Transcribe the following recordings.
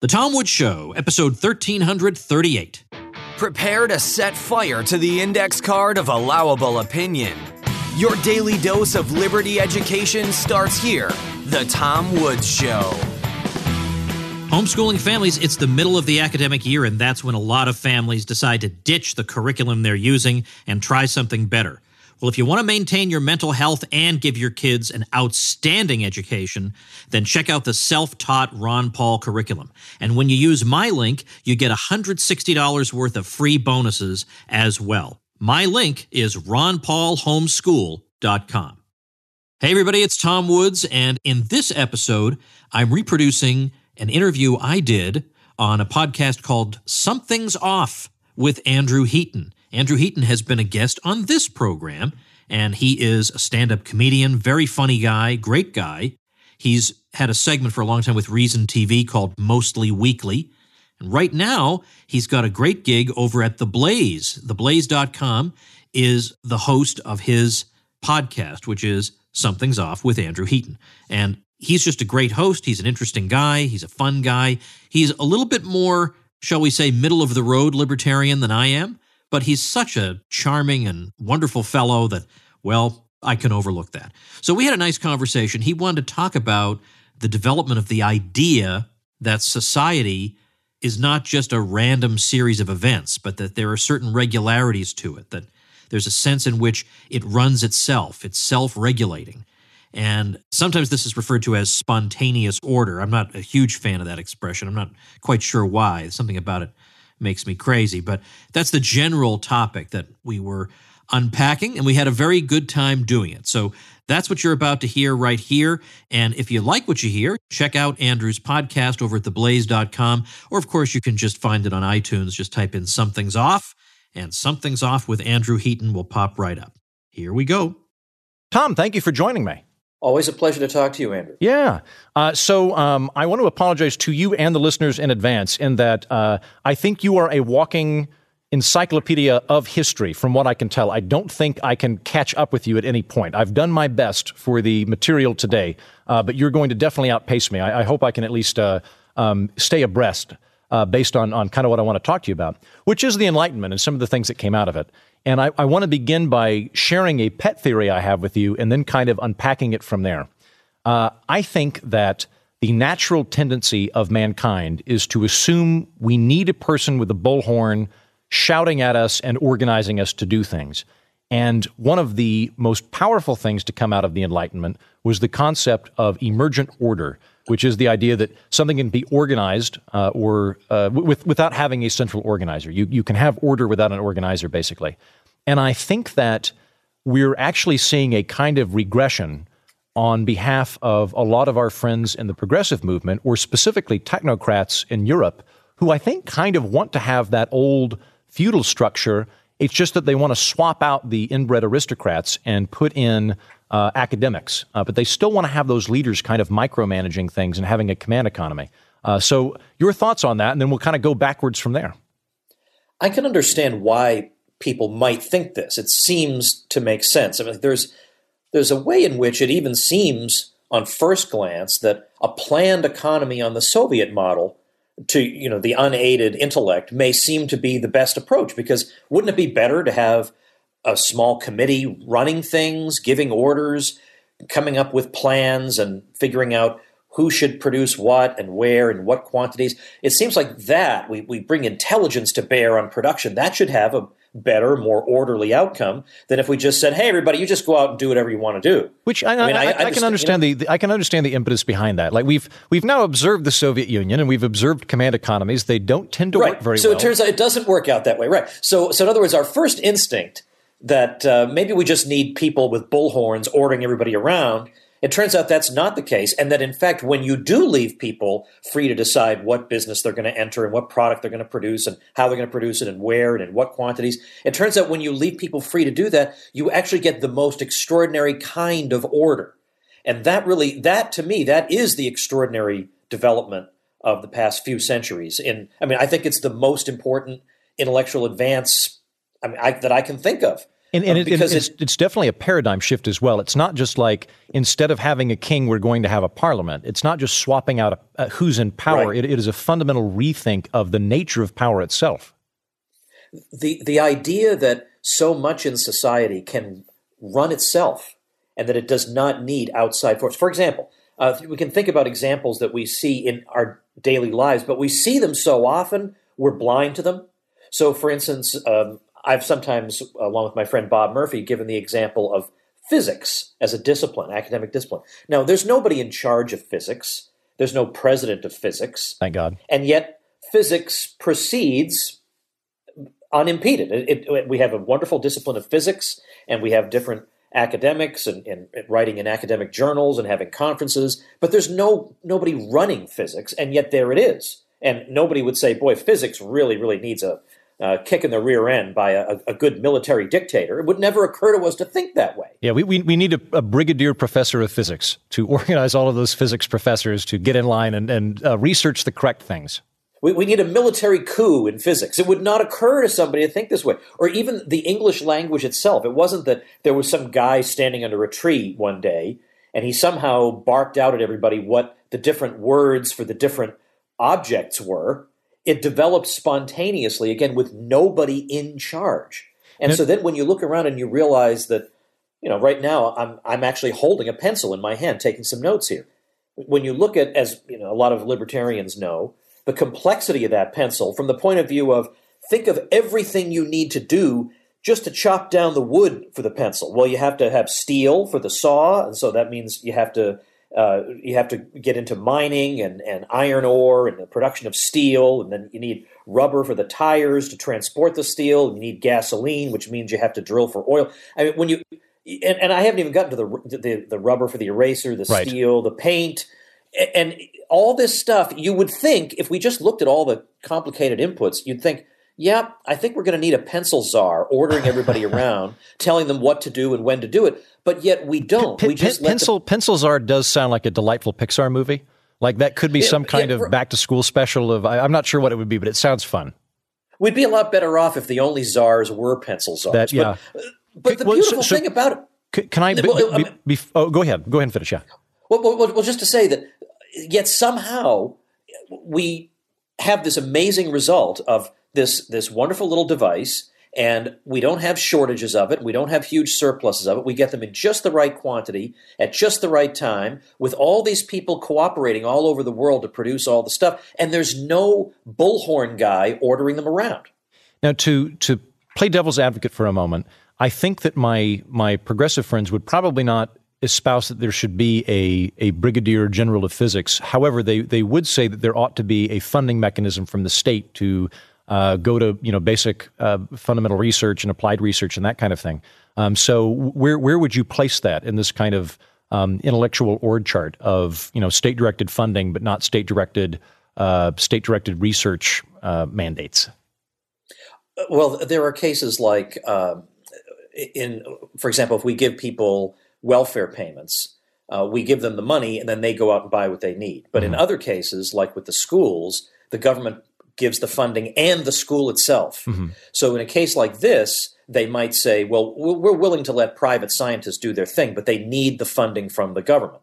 The Tom Woods Show, episode 1338. Prepare to set fire to the index card of allowable opinion. Your daily dose of liberty education starts here. The Tom Woods Show. Homeschooling families, it's the middle of the academic year, and that's when a lot of families decide to ditch the curriculum they're using and try something better. Well, if you want to maintain your mental health and give your kids an outstanding education, then check out the self taught Ron Paul curriculum. And when you use my link, you get $160 worth of free bonuses as well. My link is ronpaulhomeschool.com. Hey, everybody, it's Tom Woods, and in this episode, I'm reproducing an interview I did on a podcast called Something's Off with Andrew Heaton. Andrew Heaton has been a guest on this program, and he is a stand up comedian, very funny guy, great guy. He's had a segment for a long time with Reason TV called Mostly Weekly. And right now, he's got a great gig over at The Blaze. TheBlaze.com is the host of his podcast, which is Something's Off with Andrew Heaton. And he's just a great host. He's an interesting guy. He's a fun guy. He's a little bit more, shall we say, middle of the road libertarian than I am but he's such a charming and wonderful fellow that, well, I can overlook that. So we had a nice conversation. He wanted to talk about the development of the idea that society is not just a random series of events, but that there are certain regularities to it, that there's a sense in which it runs itself, it's self regulating. And sometimes this is referred to as spontaneous order. I'm not a huge fan of that expression. I'm not quite sure why. something about it makes me crazy. But that's the general topic that we were unpacking, and we had a very good time doing it. So that's what you're about to hear right here. And if you like what you hear, check out Andrew's podcast over at theblaze.com. Or, of course, you can just find it on iTunes. Just type in Something's Off, and Something's Off with Andrew Heaton will pop right up. Here we go. Tom, thank you for joining me. Always a pleasure to talk to you, Andrew. Yeah. Uh, so um, I want to apologize to you and the listeners in advance in that uh, I think you are a walking encyclopedia of history, from what I can tell. I don't think I can catch up with you at any point. I've done my best for the material today, uh, but you're going to definitely outpace me. I, I hope I can at least uh, um, stay abreast. Uh, based on, on kind of what I want to talk to you about, which is the Enlightenment and some of the things that came out of it. And I, I want to begin by sharing a pet theory I have with you and then kind of unpacking it from there. Uh, I think that the natural tendency of mankind is to assume we need a person with a bullhorn shouting at us and organizing us to do things. And one of the most powerful things to come out of the Enlightenment was the concept of emergent order, which is the idea that something can be organized uh, or uh, with, without having a central organizer. You, you can have order without an organizer, basically. And I think that we're actually seeing a kind of regression on behalf of a lot of our friends in the progressive movement, or specifically technocrats in Europe, who I think kind of want to have that old feudal structure. It's just that they want to swap out the inbred aristocrats and put in uh, academics, uh, but they still want to have those leaders kind of micromanaging things and having a command economy. Uh, so, your thoughts on that, and then we'll kind of go backwards from there. I can understand why people might think this. It seems to make sense. I mean, there's there's a way in which it even seems, on first glance, that a planned economy on the Soviet model to you know the unaided intellect may seem to be the best approach because wouldn't it be better to have a small committee running things, giving orders, coming up with plans, and figuring out who should produce what and where and what quantities. It seems like that we, we bring intelligence to bear on production. That should have a better, more orderly outcome than if we just said, "Hey, everybody, you just go out and do whatever you want to do." Which I, I, mean, I, I, can understand you know, the I can understand the impetus behind that. Like we've we've now observed the Soviet Union and we've observed command economies. They don't tend to right. work very so well. So it turns out it doesn't work out that way, right? So so in other words, our first instinct that uh, maybe we just need people with bullhorns ordering everybody around it turns out that's not the case, and that in fact, when you do leave people free to decide what business they're going to enter and what product they're going to produce and how they're going to produce it and where and in what quantities, it turns out when you leave people free to do that, you actually get the most extraordinary kind of order. And that really, that to me, that is the extraordinary development of the past few centuries. In, I mean, I think it's the most important intellectual advance I mean, I, that I can think of And, and, it, because it's, it, it's definitely a paradigm shift as well. It's not just like instead of having a king, we're going to have a parliament. It's not just swapping out a, a who's in power. Right. It, it is a fundamental rethink of the nature of power itself. The the idea that so much in society can run itself and that it does not need outside force. For example, uh, we can think about examples that we see in our daily lives, but we see them so often we're blind to them. So, for instance, um, I've sometimes, along with my friend Bob Murphy, given the example of physics as a discipline, academic discipline. Now, there's nobody in charge of physics. There's no president of physics. Thank God. And yet, physics proceeds unimpeded. It, it, we have a wonderful discipline of physics, and we have different academics and, and, writing in academic journals and having conferences. But there's no nobody running physics, and yet there it is. And nobody would say, "Boy, physics really, really needs a uh, kick in the rear end by a, a, good military dictator. It would never occur to us to think that way. Yeah, we, we, we need a, a brigadier professor of physics to organize all of those physics professors to get in line and, and uh, research the correct things. We, we need a military coup in physics. It would not occur to somebody to think this way. Or even the English language itself. It wasn't that there was some guy standing under a tree one day and he somehow barked out at everybody what the different words for the different objects were it develops spontaneously again with nobody in charge. And so then when you look around and you realize that, you know, right now I'm I'm actually holding a pencil in my hand, taking some notes here. When you look at, as you know, a lot of libertarians know, the complexity of that pencil from the point of view of think of everything you need to do just to chop down the wood for the pencil. Well, you have to have steel for the saw, and so that means you have to uh, you have to get into mining and, and iron ore and the production of steel, and then you need rubber for the tires to transport the steel. You need gasoline, which means you have to drill for oil. I mean, when you and, and I haven't even gotten to the, the, the rubber for the eraser, the right. steel, the paint, and all this stuff. You would think if we just looked at all the complicated inputs, you'd think yep, I think we're going to need a pencil czar ordering everybody around, telling them what to do and when to do it. But yet we don't. P- we just pencil the- pencil czar does sound like a delightful Pixar movie. Like that could be some kind yeah, of back to school special of I, am not sure what it would be, but it sounds fun. We'd be a lot better off if the only czars were pencil czars. That, yeah. Uh, but, but the beautiful so, thing about it. Can I? Be, well, be, be, oh, go ahead. Go ahead and finish. Yeah. Well, well, well, just to say that, yet somehow we have this amazing result of this this wonderful little device and we don't have shortages of it. We don't have huge surpluses of it. We get them in just the right quantity at just the right time with all these people cooperating all over the world to produce all the stuff. And there's no bullhorn guy ordering them around. Now, to, to play devil's advocate for a moment, I think that my, my progressive friends would probably not espouse that there should be a, a brigadier general of physics. However, they, they would say that there ought to be a funding mechanism from the state to uh, go to you know basic uh, fundamental research and applied research and that kind of thing. Um, so where where would you place that in this kind of um, intellectual org chart of you know state directed funding but not state directed uh, state directed research uh, mandates? Well, there are cases like um, in, for example, if we give people welfare payments. Uh, we give them the money and then they go out and buy what they need. But mm-hmm. in other cases, like with the schools, the government gives the funding and the school itself. Mm-hmm. So in a case like this, they might say, well, we're willing to let private scientists do their thing, but they need the funding from the government.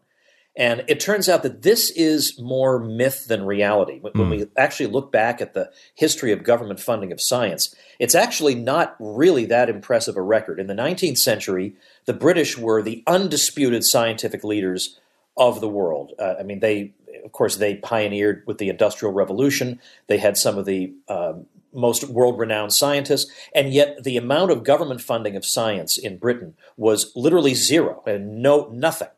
And it turns out that this is more myth than reality. When, mm. we actually look back at the history of government funding of science, it's actually not really that impressive a record. In the 19th century, the British were the undisputed scientific leaders of the world. Uh, I mean, they of course, they pioneered with the Industrial Revolution. They had some of the um, most world renowned scientists, and yet the amount of government funding of science in Britain was literally zero and no nothing.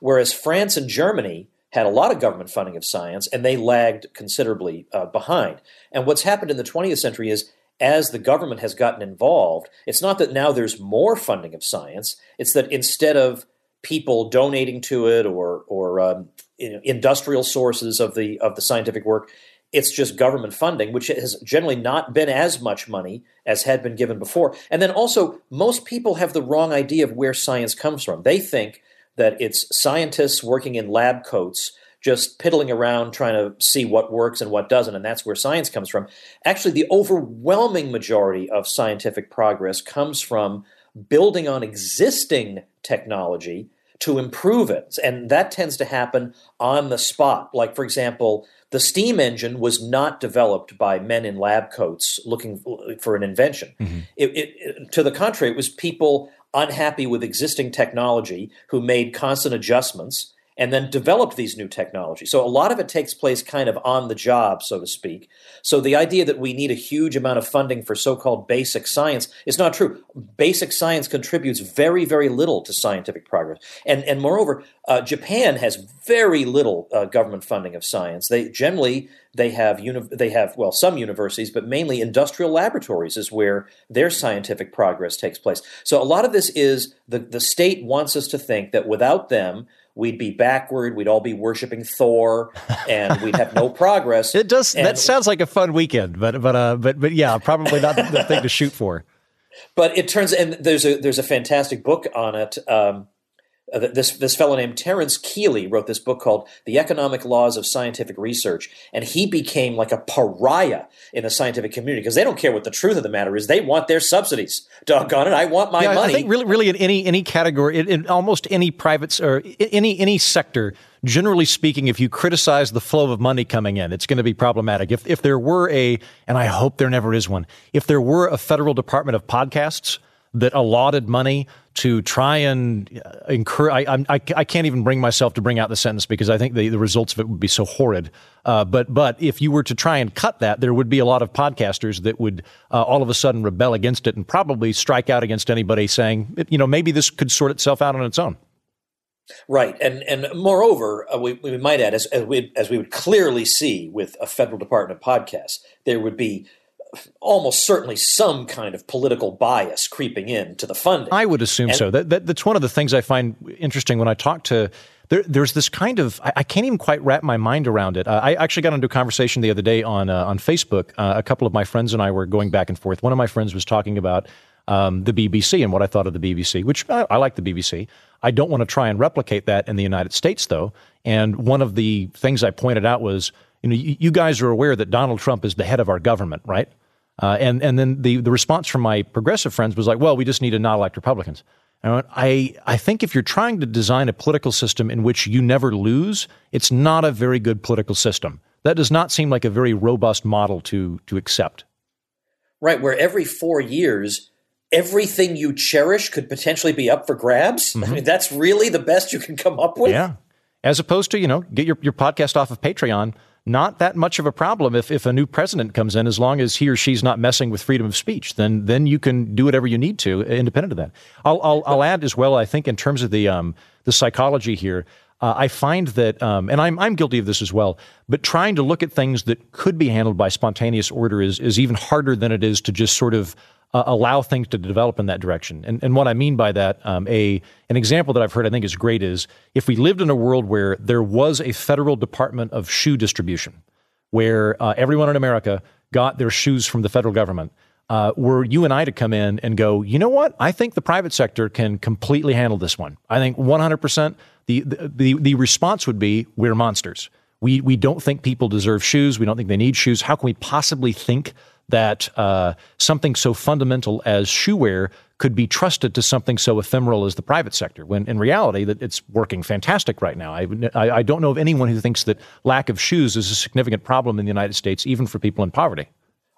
Whereas France and Germany had a lot of government funding of science, and they lagged considerably uh, behind. And what's happened in the 20th century is as the government has gotten involved, it's not that now there's more funding of science, it's that instead of people donating to it or or um, you know, industrial sources of the of the scientific work. It's just government funding, which has generally not been as much money as had been given before. And then also, most people have the wrong idea of where science comes from. They think that it's scientists working in lab coats just piddling around trying to see what works and what doesn't, and that's where science comes from. Actually, the overwhelming majority of scientific progress comes from building on existing technology to improve it. And that tends to happen on the spot. Like, for example, the steam engine was not developed by men in lab coats looking for an invention. Mm-hmm. It, it, it, to the contrary, it was people unhappy with existing technology who made constant adjustments and then developed these new technologies. So a lot of it takes place kind of on the job, so to speak. So the idea that we need a huge amount of funding for so-called basic science is not true. Basic science contributes very, very little to scientific progress, and and moreover, uh, Japan has very little uh, government funding of science. They generally they have uni- they have well some universities, but mainly industrial laboratories is where their scientific progress takes place. So a lot of this is the the state wants us to think that without them we'd be backward. We'd all be worshiping Thor, and we'd have no progress. it does. And, that sounds like a fun weekend, but but uh, but but yeah, probably not the thing to shoot for. But it turns and there's a there's a fantastic book on it. Um, uh, this this fellow named Terence Kealey wrote this book called The Economic Laws of Scientific Research, and he became like a pariah in the scientific community because they don't care what the truth of the matter is; they want their subsidies. Doggone it, I want my yeah, money. I think really, really in any any category, in, in almost any private or any any sector, generally speaking, if you criticize the flow of money coming in, it's going to be problematic. If if there were a, and I hope there never is one, if there were a federal department of podcasts that allotted money to try and uh, incur. I, I, I can't even bring myself to bring out the sentence because I think the, the results of it would be so horrid. Uh, but but if you were to try and cut that, there would be a lot of podcasters that would uh, all of a sudden rebel against it and probably strike out against anybody saying, you know, maybe this could sort itself out on its own. Right, and and moreover, uh, we, we might add, as, as we as we would clearly see with a federal department of podcasts, there would be almost certainly some kind of political bias creeping in to the funding. I would assume and, so. That, that, that's one of the things I find interesting when I talk to. There, there's this kind of I, I, can't even quite wrap my mind around it. Uh, I actually got into a conversation the other day on uh, on Facebook. Uh, a couple of my friends and I were going back and forth. One of my friends was talking about um, the BBC and what I thought of the BBC, which I, I like the BBC. I don't want to try and replicate that in the United States, though. And one of the things I pointed out was, you know, you, you guys are aware that Donald Trump is the head of our government, right? Uh, and and then the the response from my progressive friends was like, well, we just need to not elect Republicans. And I I think if you're trying to design a political system in which you never lose, it's not a very good political system. That does not seem like a very robust model to to accept. Right, where every four years everything you cherish could potentially be up for grabs. Mm-hmm. I mean, that's really the best you can come up with. Yeah. As opposed to, you know, get your, your podcast off of Patreon not that much of a problem if, if a new president comes in, as long as he or she's not messing with freedom of speech. Then then you can do whatever you need to, independent of that. I'll I'll, I'll add as well. I think in terms of the um, the psychology here, uh, I find that, um, and I'm I'm guilty of this as well. But trying to look at things that could be handled by spontaneous order is is even harder than it is to just sort of uh, allow things to develop in that direction. And, and what I mean by that, um, a an example that I've heard I think is great is if we lived in a world where there was a federal department of shoe distribution, where uh, everyone in America got their shoes from the federal government. Uh, were you and I to come in and go, you know what? I think the private sector can completely handle this one. I think 100%. The, the, the response would be, we're monsters. We, we don't think people deserve shoes. We don't think they need shoes. How can we possibly think that uh, something so fundamental as shoe wear could be trusted to something so ephemeral as the private sector, when in reality that it's working fantastic right now. I, I, I don't know of anyone who thinks that lack of shoes is a significant problem in the United States, even for people in poverty.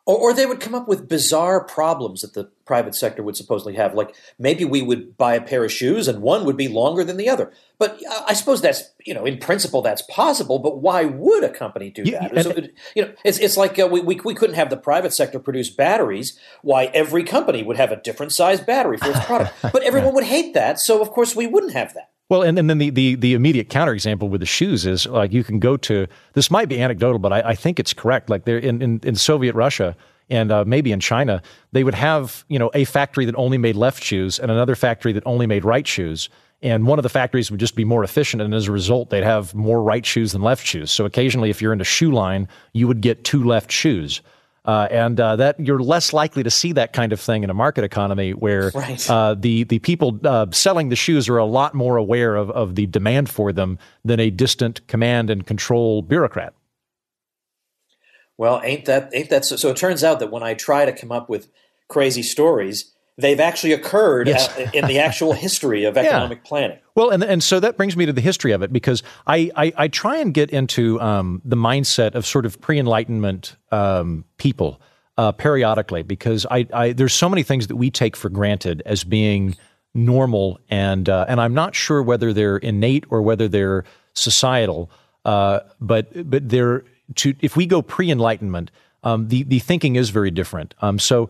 Or, or, they would come up with bizarre problems that the private sector would supposedly have. Like maybe we would buy a pair of shoes and one would be longer than the other. But I suppose that's, you know, in principle that's possible, but why would a company do that? Yeah, so, you know, it's, it's like uh, we, we, we couldn't have the private sector produce batteries. Why every company would have a different size battery for its product. but everyone would hate that. So of course we wouldn't have that. Well, and, and then the, the, the immediate counterexample with the shoes is like you can go to this might be anecdotal, but I, I think it's correct. Like there in, in, in Soviet Russia and uh, maybe in China, they would have you know a factory that only made left shoes and another factory that only made right shoes. And one of the factories would just be more efficient, and as a result, they'd have more right shoes than left shoes. So occasionally, if you're in a shoe line, you would get two left shoes. Uh, and uh, that you're less likely to see that kind of thing in a market economy where right. uh, the the people uh, selling the shoes are a lot more aware of, of the demand for them than a distant command and control bureaucrat. Well, ain't that ain't that so? So it turns out that when I try to come up with crazy stories, they've actually occurred Yes. uh, in the actual history of economic planning. Well, and and so that brings me to the history of it because I I, I try and get into um, the mindset of sort of pre-enlightenment um, people uh, periodically because I, I there's so many things that we take for granted as being normal and uh, and I'm not sure whether they're innate or whether they're societal. Uh, but but they're to if we go pre-enlightenment, um, the the thinking is very different. Um, so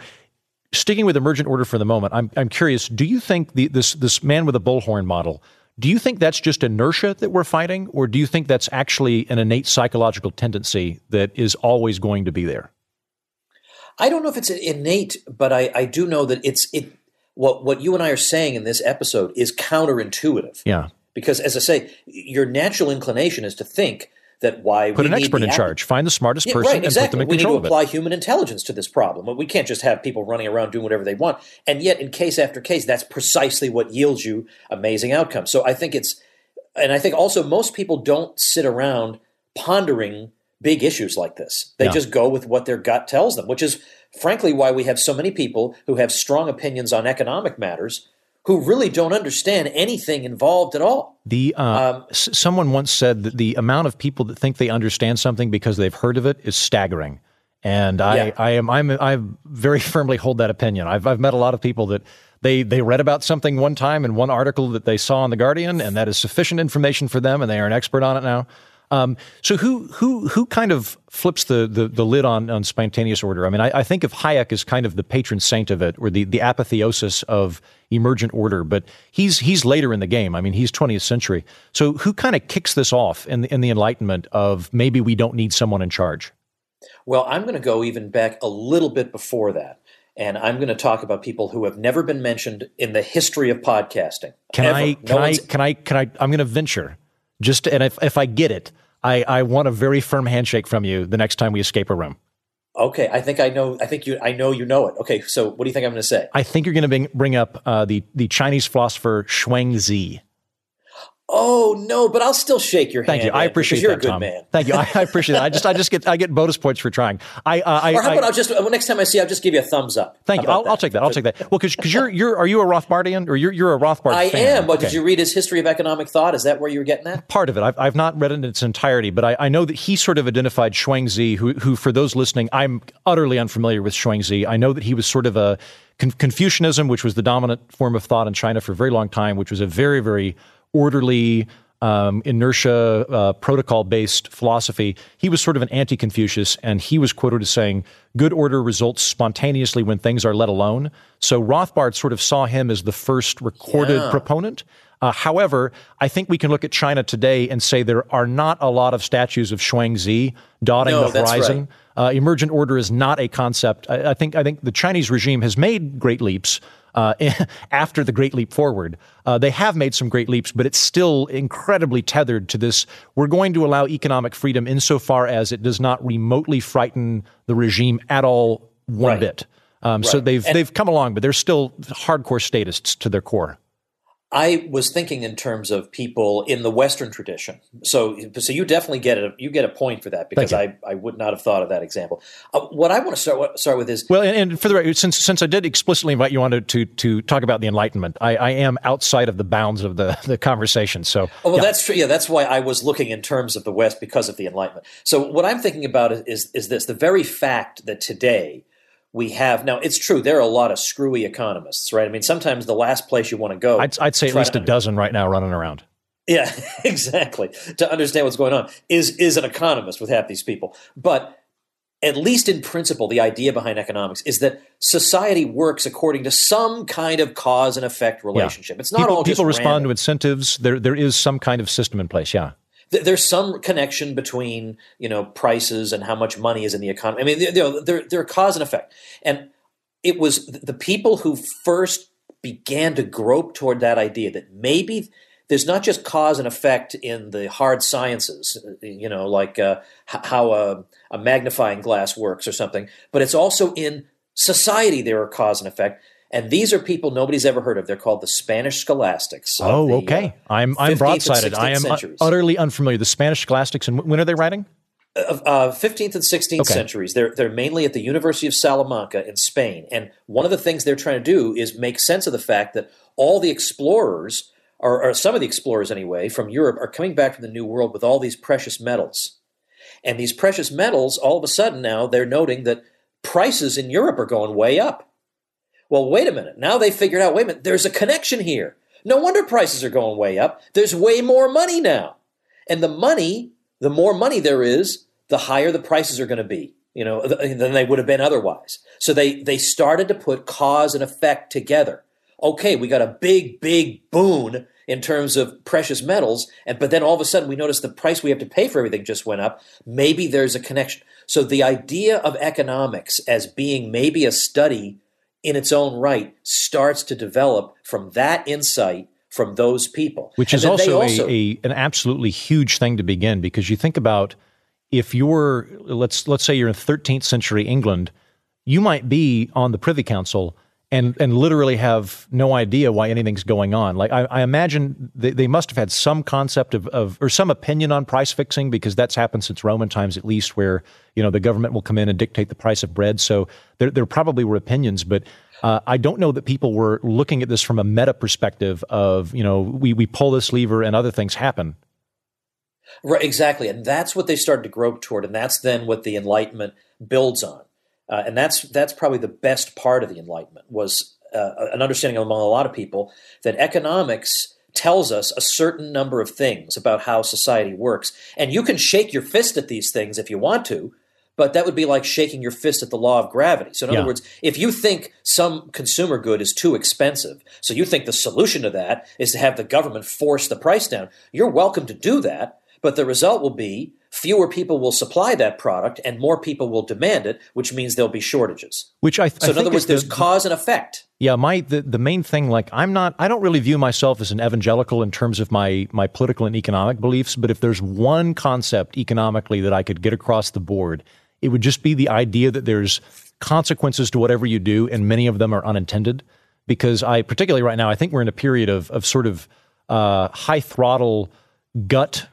sticking with emergent order for the moment, I'm I'm curious. Do you think the, this this man with a bullhorn model? Do you think that's just inertia that we're fighting, or do you think that's actually an innate psychological tendency that is always going to be there? I don't know if it's innate, but I, I do know that it's it. What what you and I are saying in this episode is counterintuitive. Yeah. Because as I say, your natural inclination is to think that why Put we an need expert in charge. Find the smartest Yeah, person right, and put them in we need to control it. apply human intelligence to this problem. We can't just have people running around doing whatever they want. And yet, in case after case, that's precisely what yields you amazing outcomes. So I think it's, and I think also most people don't sit around pondering big issues like this. They Yeah. just go with what their gut tells them, which is frankly why we have so many people who have strong opinions on economic matters who really don't understand anything involved at all. The uh, Um, s- someone once said that the amount of people that think they understand something because they've heard of it is staggering, and I, Yeah. I am I'm I very firmly hold that opinion. I've I've met a lot of people that they they read about something one time in one article that they saw in the Guardian, and that is sufficient information for them, and they are an expert on it now. Um, so who who who kind of flips the, the, the lid on, on spontaneous order? I mean, I, I think of Hayek as kind of the patron saint of it, or the, the apotheosis of emergent order, but he's he's later in the game. I mean, he's 20th century. So who kind of kicks this off in the, in the Enlightenment of maybe we don't need someone in charge? Well, I'm going to go even back a little bit before that. And I'm going to talk about people who have never been mentioned in the history of podcasting. Can Ever. I No can I can I can I I'm going to venture just and if if I get it, I I want a very firm handshake from you the next time we escape a room. Okay, I think I know. I think you. I know you know it. Okay, so what do you think I'm going to say? I think you're going to bring, up uh, the the Chinese philosopher Zhuangzi. Oh no, but I'll still shake your Thank hand. Thank you. I appreciate you're that, a good Tom. man. Thank you. I, I appreciate that. I just I just get I get bonus points for trying. I uh, I, Or how I about I'll just well, next time I see, you, I'll just give you a thumbs up. thank you. I'll, I'll take that. I'll take that. Well, because you're you're are you a Rothbardian or you're you're a Rothbard? I fan? am. What did you read his history of economic thought? Is that where you were getting at? part of it. I've, I've not read it in its entirety, but I, I know that he sort of identified Zhuangzi, who, who, for those listening, I'm utterly unfamiliar with Zhuangzi. I know that he was sort of a Con- Confucianism, which was the dominant form of thought in China for a very long time, which was a very, very orderly, um, inertia, uh, protocol based philosophy. He was sort of an anti Confucius, and he was quoted as saying, Good order results spontaneously when things are let alone. So Rothbard sort of saw him as the first recorded Yeah. proponent. Uh, however, I think we can look at China today and say there are not a lot of statues of Zhuangzi dotting No, the horizon. Uh, emergent order is not a concept. I, I think I think the Chinese regime has made great leaps uh, after the Great Leap Forward. Uh, they have made some great leaps, but it's still incredibly tethered to this. We're going to allow economic freedom insofar as it does not remotely frighten the regime at all one Right. bit. Um, So they've And- they've come along, but they're still hardcore statists to their core. I was thinking in terms of people in the Western tradition. So, so you definitely get a you get a point for that because I, I would not have thought of that example. Uh, what I want to start start with is Well, and, and for the record, since since I did explicitly invite you on to to, to talk about the Enlightenment, I, I am outside of the bounds of the, the conversation. So, Oh, well, yeah. that's true. Yeah, that's why I was looking in terms of the West because of the Enlightenment. So, what I'm thinking about is, is, is this the very fact that today we have now, it's true, there are a lot of screwy economists, right? I mean, sometimes the last place you want to go. I'd, I'd say at least a dozen right now running around. Yeah, exactly. To understand what's going on is is an economist with half these people. But at least in principle, the idea behind economics is that society works according to some kind of cause and effect relationship. It's not people all just people respond random. to incentives. There there is some kind of system in place. Yeah. Th- there's some connection between you know prices and how much money is in the economy. I mean, you know, they're they're cause and effect, and it was the people who first began to grope toward that idea that maybe there's not just cause and effect in the hard sciences, you know, like uh, how a, a magnifying glass works or something, but it's also in society there are cause and effect. And these are people nobody's ever heard of. They're called the Spanish scholastics. Oh, the, okay. uh, I'm I'm broadsided. I am centuries. utterly unfamiliar. The Spanish scholastics, and when are they writing? uh, 15th and 16th Okay. centuries. They're they're mainly at the University of Salamanca in Spain, and one of the things they're trying to do is make sense of the fact that all the explorers, or, or some of the explorers anyway, from Europe are coming back from the New World with all these precious metals, and these precious metals, all of a sudden now they're noting that prices in Europe are going way up. Well, wait a minute. Now they figured out. Wait a minute. There's a connection here. No wonder prices are going way up. There's way more money now, and the money the more money there is, the higher the prices are going to be, you know, than they would have been otherwise. So they they started to put cause and effect together. Okay, we got a big big boon in terms of precious metals, and but then all of a sudden we notice the price we have to pay for everything just went up. Maybe there's a connection. So the idea of economics as being maybe a study in its own right starts to develop from that insight from those people, which And is they also, a, a an absolutely huge thing to begin because you think about if you're let's let's say you're in 13th century England, you might be on the Privy Council and and literally have no idea why anything's going on. Like I, I imagine they, they must have had some concept of, of or some opinion on price fixing because that's happened since Roman times at least, where you know the government will come in and dictate the price of bread. So there there probably were opinions, but uh, I don't know that people were looking at this from a meta perspective of, you know, we, we pull this lever and other things happen. Right, exactly, and that's what they started to grope toward, and that's then what the Enlightenment builds on, uh, and that's that's probably the best part of the Enlightenment was uh, an understanding among a lot of people that economics tells us a certain number of things about how society works, and you can shake your fist at these things if you want to, but that would be like shaking your fist at the law of gravity. So, in Yeah. other words, if you think some consumer good is too expensive, so you think the solution to that is to have the government force the price down, you're welcome to do that. But the result will be fewer people will supply that product and more people will demand it, which means there'll be shortages. Which I, So, I in other words, there's the- cause and effect. Yeah, my the, the main thing, like I'm not I don't really view myself as an evangelical in terms of my my political and economic beliefs, but if there's one concept economically that I could get across the board, it would just be the idea that there's consequences to whatever you do, and many of them are unintended. Because I particularly right now, I think we're in a period of of sort of uh, high throttle gut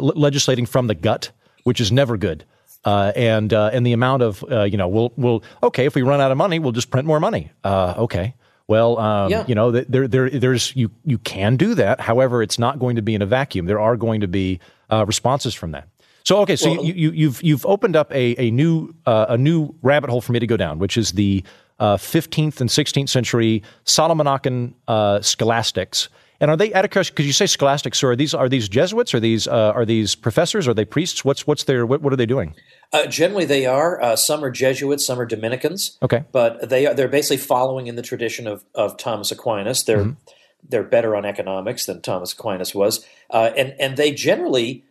legislating from the gut, which is never good. Uh, and uh, and the amount of uh, you know we'll we'll okay if we run out of money we'll just print more money. Uh, okay, well um, Yeah. you know there there there's you you can do that. However, it's not going to be in a vacuum. There are going to be uh, responses from that. So okay, so you, you, you've you've opened up a a new uh, a new rabbit hole for me to go down, which is the uh, 15th and 16th century Salamancan uh, scholastics. And are they of curiosity? Because you say scholastics, so are these are these Jesuits? Are these uh, are these professors? Are they priests? What's what's their what, what are they doing? Uh, generally, they are. Uh, some are Jesuits, some are Dominicans. Okay. but they are they're basically following in the tradition of, of Thomas Aquinas. They're Mm-hmm. they're better on economics than Thomas Aquinas was, uh, and and they generally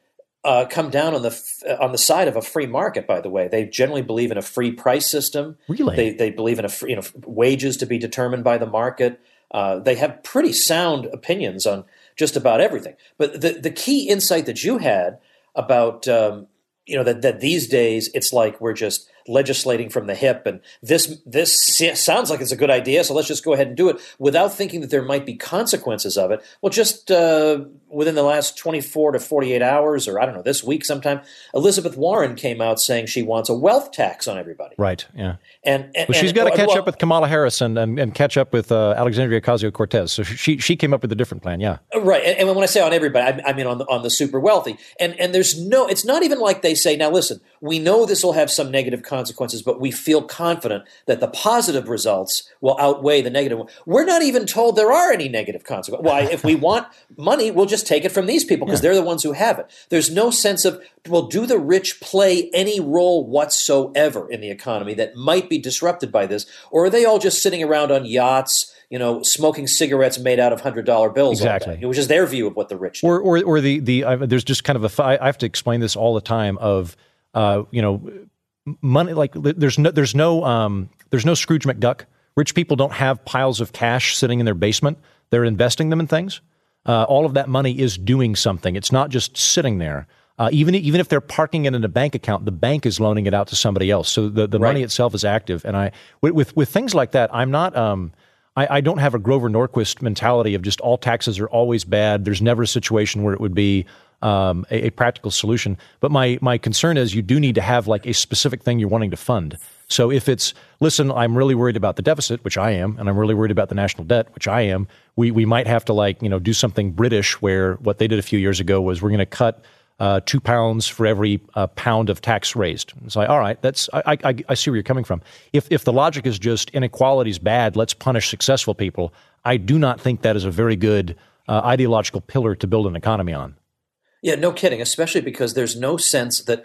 uh, come down on the f- on the side of a free market. By the way, they generally believe in a free price system. Really? they they believe in a free, you know wages to be determined by the market. Uh, they have pretty sound opinions on just about everything. But the the key insight that you had about um, you know that that these days it's like we're just legislating from the hip and this this sounds like it's a good idea so let's just go ahead and do it without thinking that there might be consequences of it well just uh, within the last 24 to 48 hours or i don't know this week sometime elizabeth warren came out saying she wants a wealth tax on everybody Right. Yeah. and, and Well, she's and- got to catch well, up with Kamala Harris and, and, and catch up with uh, Alexandria Ocasio Cortez. So she she came up with a different plan. Yeah. Right, and, and when I say on everybody, I, I mean on the on the super wealthy, and and there's no, it's not even like they say, now listen, we know this will have some negative consequences, but we feel confident that the positive results will outweigh the negative. one. We're not even told there are any negative consequences. Why? if we want money, we'll just take it from these people because they're the ones who have it. There's no sense of well, do the rich play any role whatsoever in the economy that might be disrupted by this, or are they all just sitting around on yachts? You know, smoking cigarettes made out of hundred dollar bills? Exactly. which is their view of what the rich do. or or or the the there's just kind of a. I have to explain this all the time of uh you know money like there's no there's no um there's no Scrooge McDuck. Rich people don't have piles of cash sitting in their basement. They're investing them in things. Uh, all of that money is doing something. It's not just sitting there. Uh, even even if they're parking it in a bank account, the bank is loaning it out to somebody else. So the, the money itself is active. And I with with, with things like that, I'm not. Um, I, I don't have a Grover Norquist mentality of just all taxes are always bad. There's never a situation where it would be um, a, a, practical solution. But my my concern is you do need to have like a specific thing you're wanting to fund. So if it's listen, I'm really worried about the deficit, which I am, and I'm really worried about the national debt, which I am. We we might have to like you know do something British where what they did a few years ago was we're going to cut. Uh, two pounds for every uh, pound of tax raised. It's like, all right, that's I, I, I see where you're coming from. If if the logic is just inequality is bad, let's punish successful people. I do not think that is a very good uh, ideological pillar to build an economy on. Yeah, no kidding. Especially because there's no sense that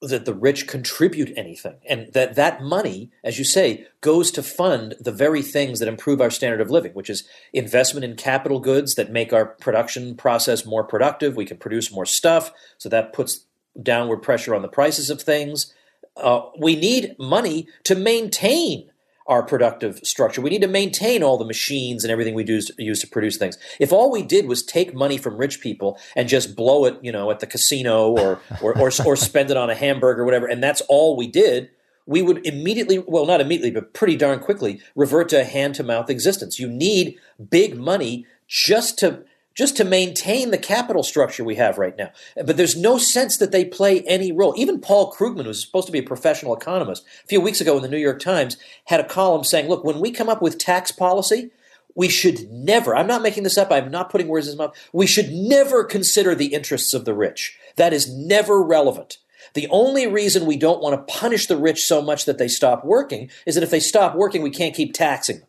that the rich contribute anything, and that that money, as you say, goes to fund the very things that improve our standard of living, which is investment in capital goods that make our production process more productive. We can produce more stuff, so that puts downward pressure on the prices of things. Uh, we need money to maintain our productive structure. We need to maintain all the machines and everything we do use to produce things. If all we did was take money from rich people and just blow it, you know, at the casino or or or, or spend it on a hamburger or whatever, and that's all we did, we would immediately, well, not immediately, but pretty darn quickly, revert to a hand to mouth existence. You need big money just to just to maintain the capital structure we have right now. But there's no sense that they play any role. Even Paul Krugman, who's supposed to be a professional economist, a few weeks ago in the New York Times had a column saying, look, when we come up with tax policy, we should never, I'm not making this up, I'm not putting words in his mouth, we should never consider the interests of the rich. That is never relevant. The only reason we don't want to punish the rich so much that they stop working is that if they stop working, we can't keep taxing them.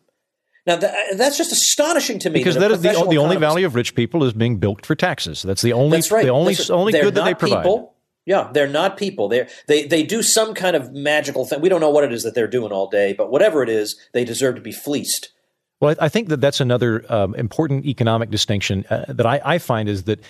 Now that, that's just astonishing to me. Because that, that is the, the only value of rich people is being bilked for taxes. That's the only that's right. the only that's only good that they provide. People. Yeah, they're not people. They they they do some kind of magical thing. We don't know what it is that they're doing all day, but whatever it is, they deserve to be fleeced. Well, I think that that's another um, important economic distinction uh, that I, I find is that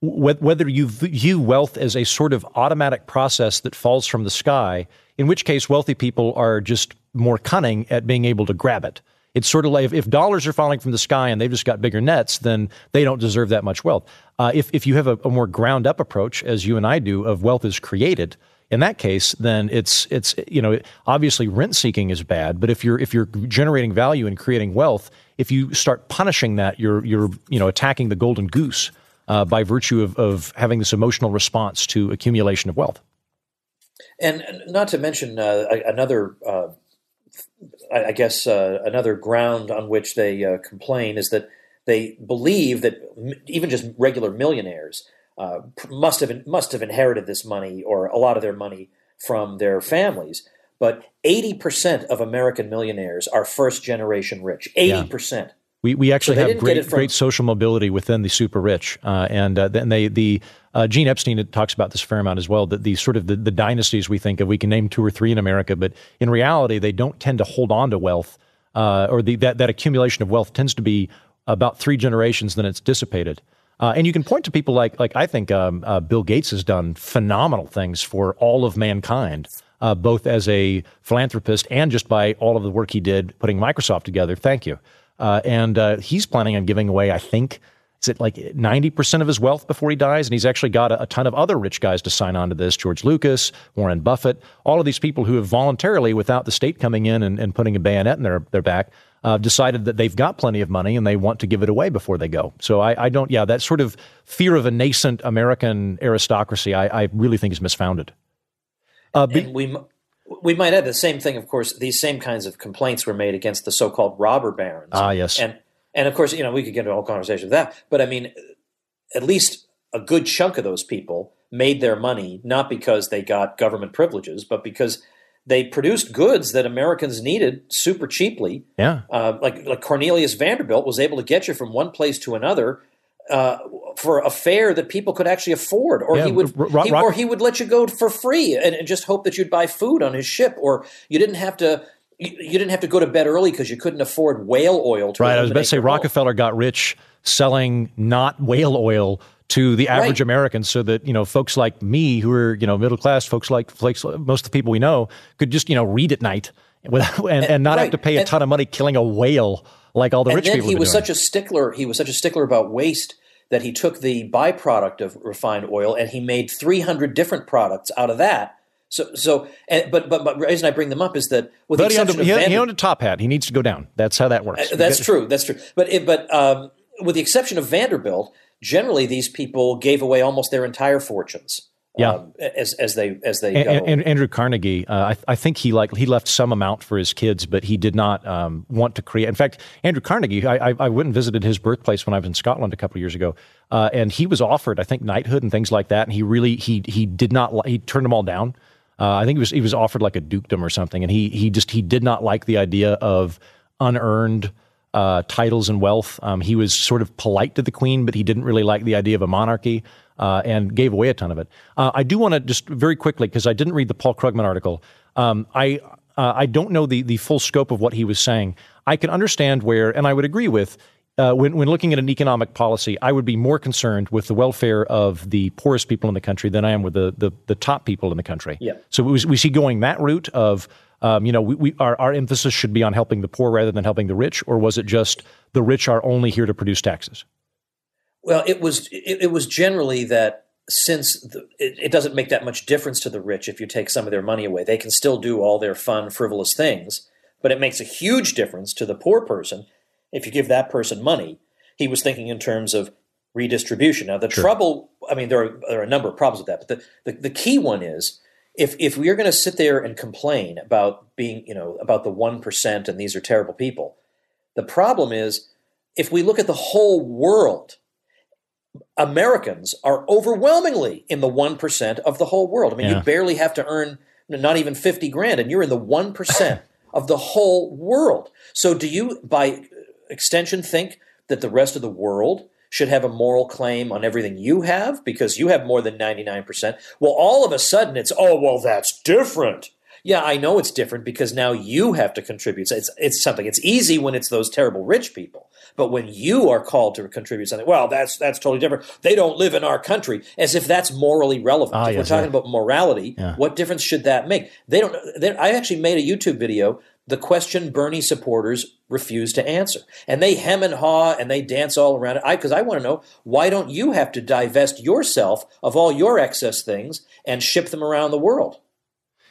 whether you view wealth as a sort of automatic process that falls from the sky, in which case wealthy people are just more cunning at being able to grab it. It's sort of like if, if, dollars are falling from the sky and they've just got bigger nets, then they don't deserve that much wealth. Uh, if, if you have a, a, more ground up approach, as you and I do, of wealth is created, in that case, then it's it's you know obviously rent seeking is bad, but if you're if you're generating value and creating wealth, if you start punishing that, you're you're you know attacking the golden goose uh, by virtue of, of having this emotional response to accumulation of wealth. And not to mention uh, another uh, I, guess uh, another ground on which they uh, complain is that they believe that even just regular millionaires uh, must have must have inherited this money or a lot of their money from their families. But eighty percent of American millionaires are first generation rich. Eighty percent. We, we actually so have great from, great social mobility within the super rich, uh, and uh, then they the uh, Gene Epstein talks about this fair amount as well. That the sort of the, the dynasties we think of, we can name two or three in America, but in reality, they don't tend to hold on to wealth, uh, or the, that that accumulation of wealth tends to be about three generations, then it's dissipated. Uh, and you can point to people like like I think um, uh, Bill Gates has done phenomenal things for all of mankind. Uh, both as a philanthropist and just by all of the work he did putting Microsoft together. Thank you. Uh, and uh, he's planning on giving away, I think, is it like 90% of his wealth before he dies? And he's actually got a, a, ton of other rich guys to sign on to this George Lucas, Warren Buffett, all of these people who have voluntarily, without the state coming in and, and putting a bayonet in their, their back, uh, decided that they've got plenty of money and they want to give it away before they go. So I, I don't, yeah, that sort of fear of a nascent American aristocracy, I, I really think is misfounded. Uh, be, we we might add the same thing. Of course, these same kinds of complaints were made against the so-called robber barons. Ah, yes, and and of course, you know, we could get into a whole conversation of that. But I mean, at least a good chunk of those people made their money not because they got government privileges, but because they produced goods that Americans needed super cheaply. Yeah, uh, like like Cornelius Vanderbilt was able to get you from one place to another uh, for a fare that people could actually afford, or yeah, he would, he, or he would let you go for free and, and, just hope that you'd buy food on his ship, or you didn't have to. You, you didn't have to go to bed early because you couldn't afford whale oil. To right, I was about to say Rockefeller got rich selling not whale oil to the average right. American, so that you know folks like me, who are you know middle class, folks like folks, most of the people we know, could just you know read at night without, and, and not right. have to pay a and, ton of money killing a whale like all the and rich people. He was doing. such a stickler. He was such a stickler about waste that he took the byproduct of refined oil and he made 300 different products out of that. So, so, and, but, but, but the reason I bring them up is that with but the exception he, owned, of he, owned a top hat. He needs to go down. That's how that works. Uh, that's true. That's true. But, but um, with the exception of Vanderbilt, generally these people gave away almost their entire fortunes yeah. Um, as as they as they and, go. And, Andrew Carnegie, uh, I, I, think he like he left some amount for his kids, but he did not um, want to create. In fact, Andrew Carnegie, I, I, I, went and visited his birthplace when I was in Scotland a couple of years ago, uh, and he was offered, I think, knighthood and things like that, and he really he he did not he turned them all down. Uh, I think he was he was offered like a dukedom or something, and he he just he did not like the idea of unearned. Uh, titles and wealth. Um, he was sort of polite to the queen, but he didn't really like the idea of a monarchy uh, and gave away a ton of it. Uh, I do want to just very quickly because I didn't read the Paul Krugman article. Um, I uh, I don't know the the full scope of what he was saying. I can understand where, and I would agree with. Uh, when, when looking at an economic policy, I would be more concerned with the welfare of the poorest people in the country than I am with the, the, the top people in the country. Yeah. So we, we see going that route of, um, you know, we, we, our, our emphasis should be on helping the poor rather than helping the rich, or was it just the rich are only here to produce taxes? Well, it was it, it was generally that since the, it, it, doesn't make that much difference to the rich if you take some of their money away, they can still do all their fun, frivolous things. But it makes a huge difference to the poor person if you give that person money. He was thinking in terms of redistribution. Now, the sure. trouble, I mean, there are, there are a number of problems with that, but the, the, the key one is if if we are going to sit there and complain about being, you know, about the one percent and these are terrible people, the problem is if we look at the whole world Americans are overwhelmingly in the 1% of the whole world. I mean, yeah. you barely have to earn not even 50 grand, and you're in the 1% of the whole world. So, do you, by extension, think that the rest of the world should have a moral claim on everything you have because you have more than 99%? Well, all of a sudden it's, oh, well, that's different. Yeah, I know it's different because now you have to contribute. So it's, it's something. It's easy when it's those terrible rich people. But when you are called to contribute something, well, that's that's totally different. They don't live in our country, as if that's morally relevant. Ah, if yes, we're talking yeah. about morality, yeah. what difference should that make? They don't. I actually made a YouTube video. The question Bernie supporters refuse to answer, and they hem and haw and they dance all around it. I because I want to know why don't you have to divest yourself of all your excess things and ship them around the world?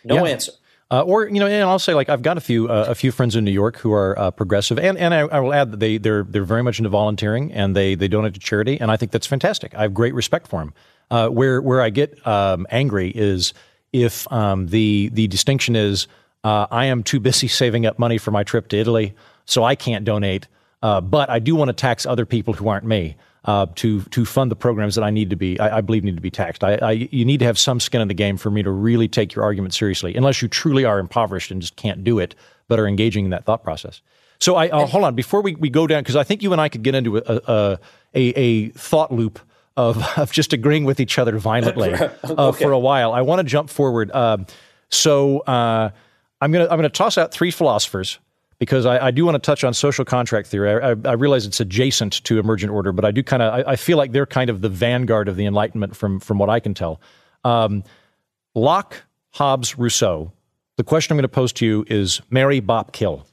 No yeah. answer. Uh, or you know, and I'll say like I've got a few uh, a few friends in New York who are uh, progressive, and and I, I, will add that they they're they're very much into volunteering and they they donate to charity, and I think that's fantastic. I have great respect for them. Uh, where where I get um, angry is if um, the the distinction is uh, I am too busy saving up money for my trip to Italy, so I can't donate, uh, but I do want to tax other people who aren't me uh, to to fund the programs that I need to be I, I believe need to be taxed. I, I, you need to have some skin in the game for me to really take your argument seriously, unless you truly are impoverished and just can't do it, but are engaging in that thought process. So I uh, hold on before we, we go down because I think you and I could get into a a, a, a thought loop of, of just agreeing with each other violently uh, okay. for a while. I want to jump forward. Um, so uh, I'm gonna I'm gonna toss out three philosophers because I, I, do want to touch on social contract theory. I, I, realize it's adjacent to emergent order, but I do kind of I, I, feel like they're kind of the vanguard of the Enlightenment from from what I can tell. Um, Locke, Hobbes, Rousseau. The question I'm going to pose to you is: Marry Bop, kill.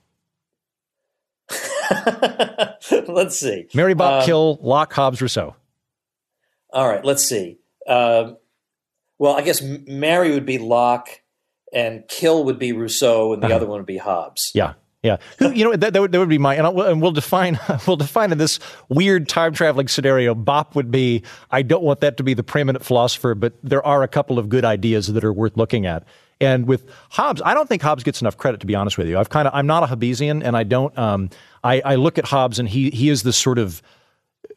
let's see. Marry Bop, um, kill. Locke, Hobbes, Rousseau. All right. Let's see. Um, well, I guess marry would be Locke, and kill would be Rousseau, and the uh-huh. other one would be Hobbes. Yeah. Yeah, you know that, that would, that would be my and, and we'll define we'll define in this weird time traveling scenario. Bop would be I don't want that to be the preeminent philosopher, but there are a couple of good ideas that are worth looking at. And with Hobbes, I don't think Hobbes gets enough credit to be honest with you. I've kind of I'm not a Hobbesian, and I don't. Um, I, I look at Hobbes, and he he is this sort of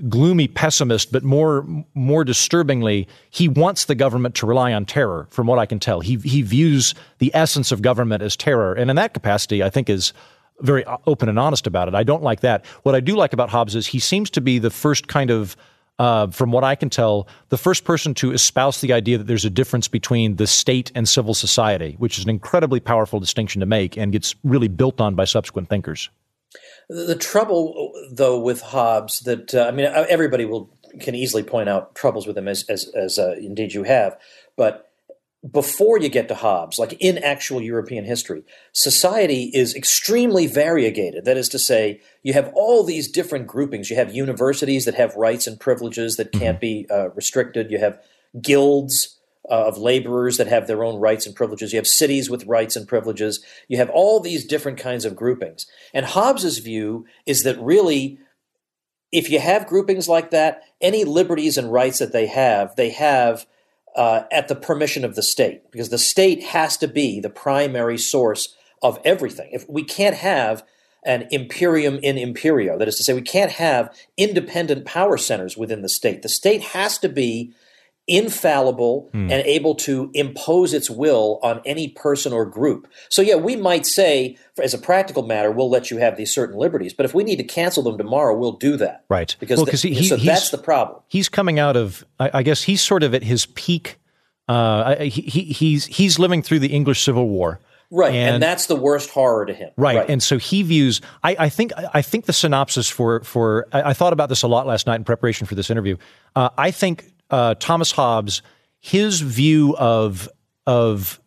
gloomy pessimist, but more more disturbingly, he wants the government to rely on terror. From what I can tell, he he views the essence of government as terror, and in that capacity, I think is very open and honest about it. I don't like that. What I do like about Hobbes is he seems to be the first kind of uh, from what I can tell, the first person to espouse the idea that there's a difference between the state and civil society, which is an incredibly powerful distinction to make and gets really built on by subsequent thinkers. The trouble, though, with Hobbes that uh, I mean, everybody will can easily point out troubles with him, as as, as uh, indeed you have, but before you get to Hobbes, like in actual European history, society is extremely variegated. That is to say, you have all these different groupings. You have universities that have rights and privileges that can't be uh, restricted. You have guilds uh, of laborers that have their own rights and privileges. You have cities with rights and privileges. You have all these different kinds of groupings. And Hobbes's view is that really if you have groupings like that any liberties and rights that they have, they have uh, at the permission of the state, because the state has to be the primary source of everything. If we can't have an imperium in imperio, that is to say, we can't have independent power centers within the state. The state has to be infallible hmm. and able to impose its will on any person or group. So, yeah, we might say, as a practical matter, we'll let you have these certain liberties, but if we need to cancel them tomorrow, we'll do that. Right. Because well, the, he, so that's the problem. He's coming out of, I, I, guess he's sort of at his peak. Uh, he, he's he's living through the English Civil War. Right, and, and, that's the worst horror to him. Right. right, and so he views. I, I, think. I think the synopsis for for. I, I, thought about this a lot last night in preparation for this interview. Uh, I think uh, Thomas Hobbes, his view of of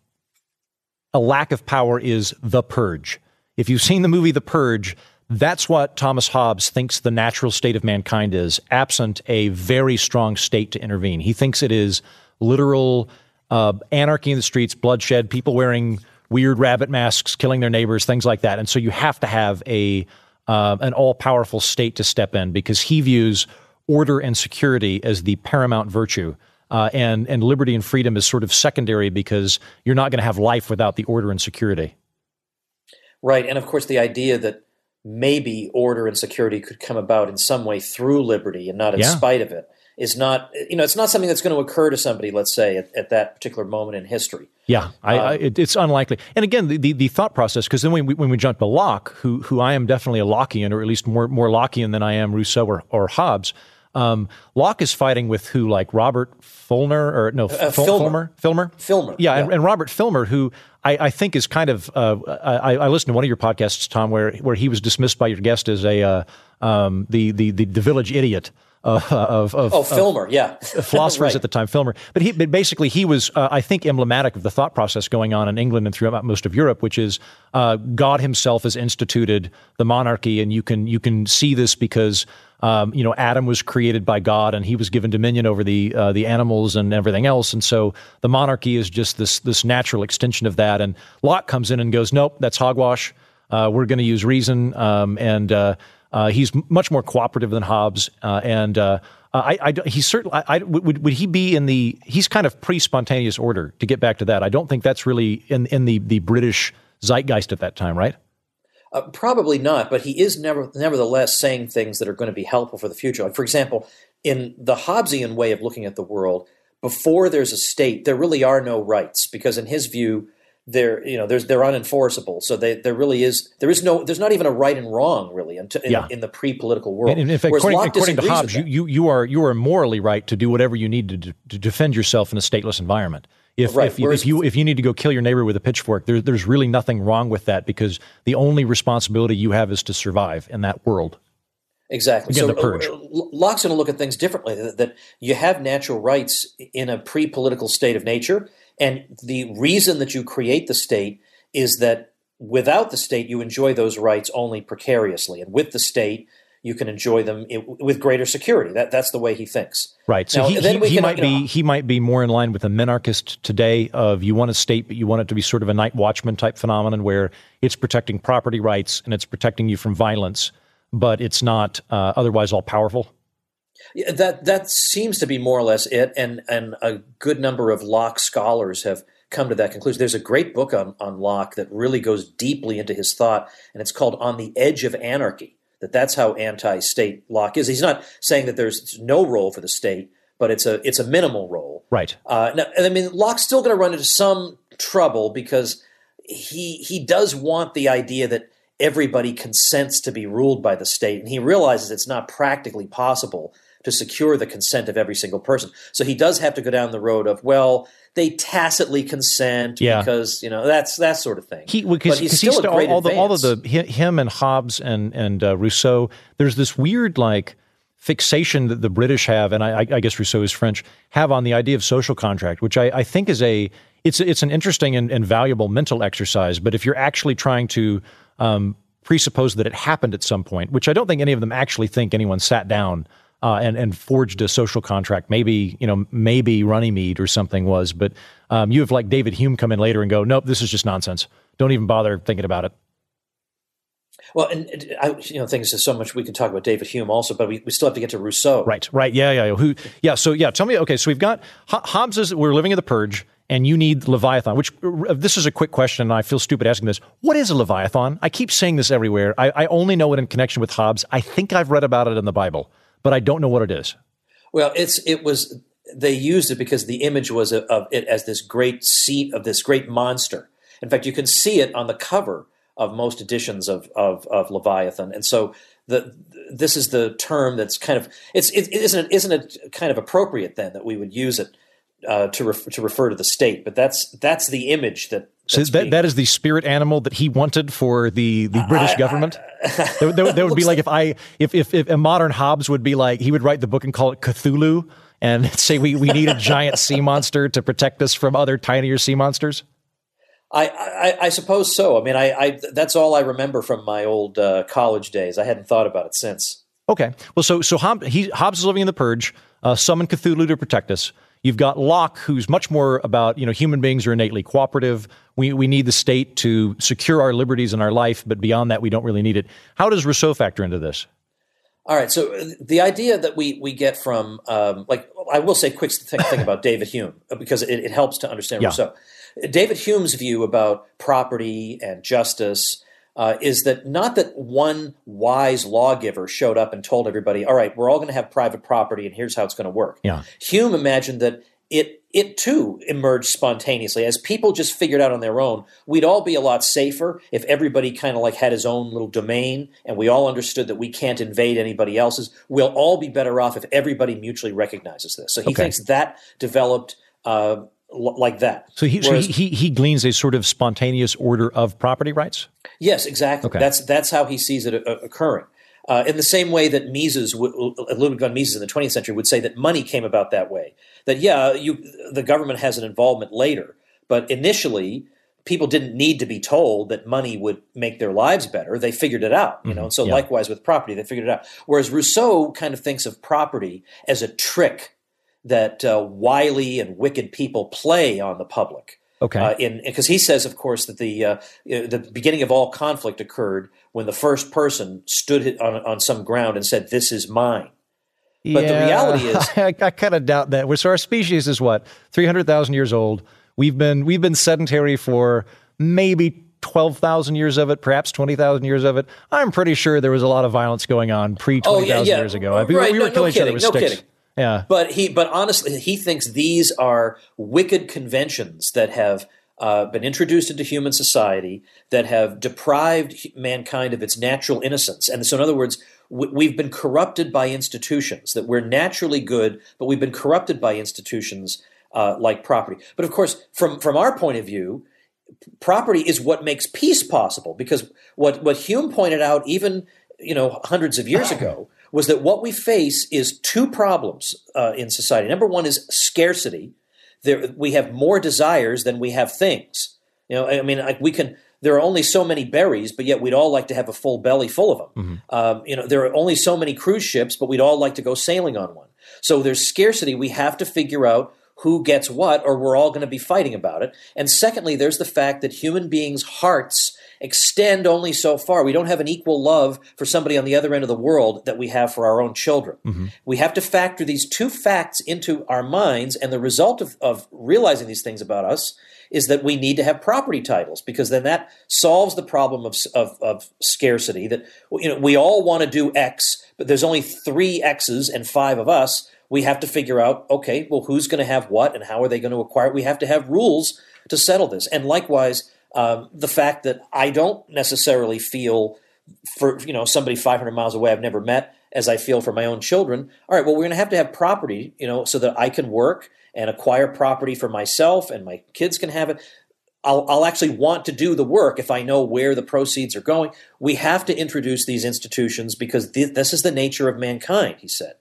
a lack of power is the purge. If you've seen the movie The Purge, that's what Thomas Hobbes thinks the natural state of mankind is, absent a very strong state to intervene. He thinks it is literal uh, anarchy in the streets, bloodshed, people wearing weird rabbit masks, killing their neighbors, things like that. And so you have to have a uh, an all powerful state to step in because he views order and security as the paramount virtue. Uh, and and liberty and freedom is sort of secondary because you're not going to have life without the order and security. Right, and of course the idea that maybe order and security could come about in some way through liberty and not in yeah. spite of it is not you know it's not something that's going to occur to somebody let's say at, at that particular moment in history yeah I, I, um, it, it's unlikely and again the, the, the thought process because then when we, when we jump to locke who who i am definitely a lockean or at least more more lockean than i am rousseau or, or hobbes um, Locke is fighting with who, like Robert Fulner or no, uh, Filmer. Filmer, Filmer, yeah, yeah. And, and, Robert Filmer, who I, I think is kind of. Uh, I, I, listened to one of your podcasts, Tom, where where he was dismissed by your guest as a uh, um, the, the the the village idiot. Uh, of, of, oh Filmer, of yeah, philosophers right. at the time, Filmer. But he, but basically, he was, uh, I think, emblematic of the thought process going on in England and throughout most of Europe, which is uh, God Himself has instituted the monarchy, and you can you can see this because um, you know, Adam was created by God, and he was given dominion over the uh, the animals and everything else. And so the monarchy is just this this natural extension of that. And Locke comes in and goes, "Nope, that's hogwash. Uh, we're going to use reason." Um, and uh, uh he's much more cooperative than Hobbes. Uh, and uh, I, I, he's certainly. I, would would he be in the? He's kind of pre spontaneous order. To get back to that, I don't think that's really in in the the British zeitgeist at that time, right? Uh, probably not, but he is never, nevertheless saying things that are going to be helpful for the future. Like, for example, in the Hobbesian way of looking at the world, before there's a state, there really are no rights because, in his view, they're you know there's they're unenforceable. So they, there really is there is no there's not even a right and wrong really in, in, yeah. in the pre-political world. And, in fact, according, according to Hobbes, you, you you are you are morally right to do whatever you need to, to defend yourself in a stateless environment. If, right. if, you, if, you, if you need to go kill your neighbor with a pitchfork, there, there's really nothing wrong with that because the only responsibility you have is to survive in that world. Exactly. Again, so the purge. Uh, Locke's going to look at things differently. That, that you have natural rights in a pre-political state of nature, and the reason that you create the state is that without the state, you enjoy those rights only precariously, and with the state, you can enjoy them with greater security. That that's the way he thinks. Right. So now, he, he, he can, might be know, he might be more in line with a minarchist today. Of you want a state, but you want it to be sort of a night watchman type phenomenon where it's protecting property rights and it's protecting you from violence, but it's not uh, otherwise all powerful. Yeah, that that seems to be more or less it, and and a good number of Locke scholars have come to that conclusion. There's a great book on on Locke that really goes deeply into his thought, and it's called On the Edge of Anarchy that that's how anti-state Locke is. He's not saying that there's no role for the state, but it's a it's a minimal role. Right. Uh, now, I mean, Locke's still going to run into some trouble because he he does want the idea that everybody consents to be ruled by the state, and he realizes it's not practically possible to secure the consent of every single person. So he does have to go down the road of well, they tacitly consent yeah. because you know that's that sort of thing. He because he's, he's still all, all the all of the him and Hobbes and and uh, Rousseau. There's this weird like fixation that the British have, and I, I, guess Rousseau is French, have on the idea of social contract, which I, I think is a it's it's an interesting and, and, valuable mental exercise. But if you're actually trying to um, presuppose that it happened at some point, which I don't think any of them actually think anyone sat down uh, and and forged a social contract. Maybe you know maybe Runnymede or something was, but um, you have like David Hume come in later and go, nope, this is just nonsense. Don't even bother thinking about it. Well, and I, you know, things there's so much we can talk about David Hume also, but we, we still have to get to Rousseau. Right, right, yeah, yeah, who, yeah. So yeah, tell me. Okay, so we've got Hobbes is we're living in the purge, and you need Leviathan. Which this is a quick question, and I feel stupid asking this. What is a Leviathan? I keep saying this everywhere. I, I only know it in connection with Hobbes. I think I've read about it in the Bible, but I don't know what it is. Well, it's it was they used it because the image was of, of it as this great seat of this great monster. In fact, you can see it on the cover of most editions of, of, of Leviathan. And so the, this is the term that's kind of it's it, isn't it, isn't it kind of appropriate then that we would use it uh, to ref, to refer to the state, but that's that's the image that. So that, being, that is the spirit animal that he wanted for the, the British I, government. that, that, that would be like, like if I if, if if a modern Hobbes would be like he would write the book and call it Cthulhu and say we, we need a giant sea monster to protect us from other tinier sea monsters. I, I, I, suppose so. I mean, I, I, that's all I remember from my old uh, college days. I hadn't thought about it since. Okay. Well, so so Hob, he, Hobbes is living in the purge. Uh, summon Cthulhu to protect us. You've got Locke, who's much more about you know human beings are innately cooperative. We we need the state to secure our liberties and our life, but beyond that, we don't really need it. How does Rousseau factor into this? All right. So uh, the idea that we we get from um, like I will say quick thing, thing about David Hume because it, it helps to understand yeah. Rousseau. David Hume's view about property and justice uh, is that not that one wise lawgiver showed up and told everybody, all right, we're all going to have private property and here's how it's going to work. Yeah. Hume imagined that it it too emerged spontaneously as people just figured out on their own we'd all be a lot safer if everybody kind of like had his own little domain and we all understood that we can't invade anybody else's we'll all be better off if everybody mutually recognizes this so he okay. thinks that developed uh, like that. So he, Whereas, so he, he gleans a sort of spontaneous order of property rights. Yes, exactly. Okay. That's that's how he sees it occurring. Uh, in the same way that Mises, Ludwig von Mises in the 20th century would say that money came about that way. That yeah, you the government has an involvement later, but initially people didn't need to be told that money would make their lives better. They figured it out, you know. Mm-hmm. And so yeah. likewise with property, they figured it out. Whereas Rousseau kind of thinks of property as a trick that uh, wily and wicked people play on the public. Okay. Uh, in because he says, of course, that the uh, the beginning of all conflict occurred when the first person stood on on some ground and said, "This is mine." But yeah, the reality is, I, I kind of doubt that. So our species is what three hundred thousand years old. We've been we've been sedentary for maybe 12,000 years of it, perhaps 20,000 years of it. I'm pretty sure there was a lot of violence going on pre 20,000 oh, yeah, yeah. years ago. Right, we, we, were no, killing no each other with no sticks. Kidding. Yeah. But he, but honestly, he thinks these are wicked conventions that have uh, been introduced into human society that have deprived mankind of its natural innocence. And so, in other words, we've been corrupted by institutions that we're naturally good, but we've been corrupted by institutions uh, like property. But of course, from from our point of view, property is what makes peace possible. Because what what Hume pointed out, even you know hundreds of years ago was that what we face is two problems uh, in society. Number one is scarcity. There, we have more desires than we have things. You know, I mean, like we can. There are only so many berries, but yet we'd all like to have a full belly full of them. Mm-hmm. Um, you know, there are only so many cruise ships, but we'd all like to go sailing on one. So there's scarcity. We have to figure out who gets what, or we're all going to be fighting about it. And secondly, there's the fact that human beings' hearts extend only so far. We don't have an equal love for somebody on the other end of the world that we have for our own children. Mm-hmm. We have to factor these two facts into our minds, and the result of, of realizing these things about us is that we need to have property titles because then that solves the problem of, of, of scarcity. That you know we all want to do X, but there's only three X's and five of us. We have to figure out, okay, well, who's going to have what and how are they going to acquire it? We have to have rules to settle this. And likewise, um, the fact that I don't necessarily feel for you know somebody 500 miles away I've never met as I feel for my own children. All right, well we're going to have to have property, you know, so that I can work and acquire property for myself and my kids can have it. I'll, I'll actually want to do the work if I know where the proceeds are going. We have to introduce these institutions because th- this is the nature of mankind, he said.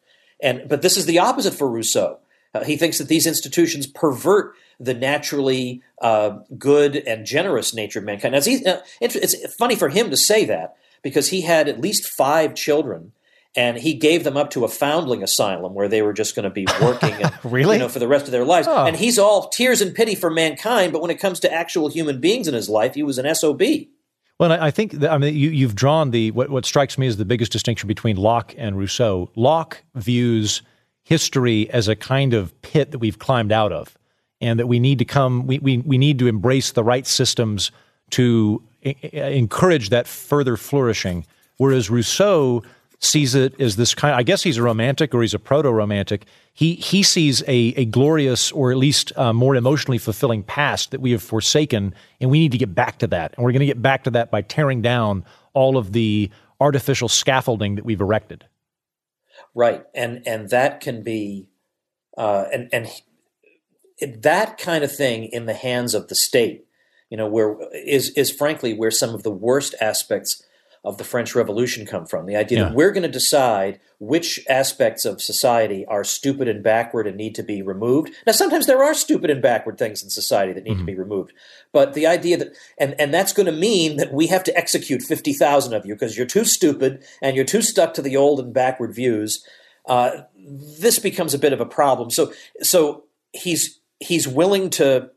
And but this is the opposite for Rousseau. Uh, he thinks that these institutions pervert the naturally uh, good and generous nature of mankind. Now, it's, uh, it's funny for him to say that because he had at least five children and he gave them up to a foundling asylum where they were just going to be working and, really? you know, for the rest of their lives. Oh. And he's all tears and pity for mankind, but when it comes to actual human beings in his life, he was an SOB. Well, I think that, I mean you, have drawn the what, what strikes me as the biggest distinction between Locke and Rousseau. Locke views history as a kind of pit that we've climbed out of, and that we need to come we we, we need to embrace the right systems to encourage that further flourishing. Whereas Rousseau sees it as this kind. I guess he's a romantic or he's a proto-romantic. He he sees a, a glorious or at least uh, more emotionally fulfilling past that we have forsaken, and we need to get back to that. And we're going to get back to that by tearing down all of the artificial scaffolding that we've erected. Right, and and that can be, uh, and and that kind of thing in the hands of the state, you know, where is is frankly where some of the worst aspects of the French Revolution come from. The idea yeah. that we're going to decide which aspects of society are stupid and backward and need to be removed. Now, sometimes there are stupid and backward things in society that need mm-hmm. to be removed, but the idea that and and that's going to mean that we have to execute fifty thousand of you because you're too stupid and you're too stuck to the old and backward views. Uh, this becomes a bit of a problem. So so he's he's willing to.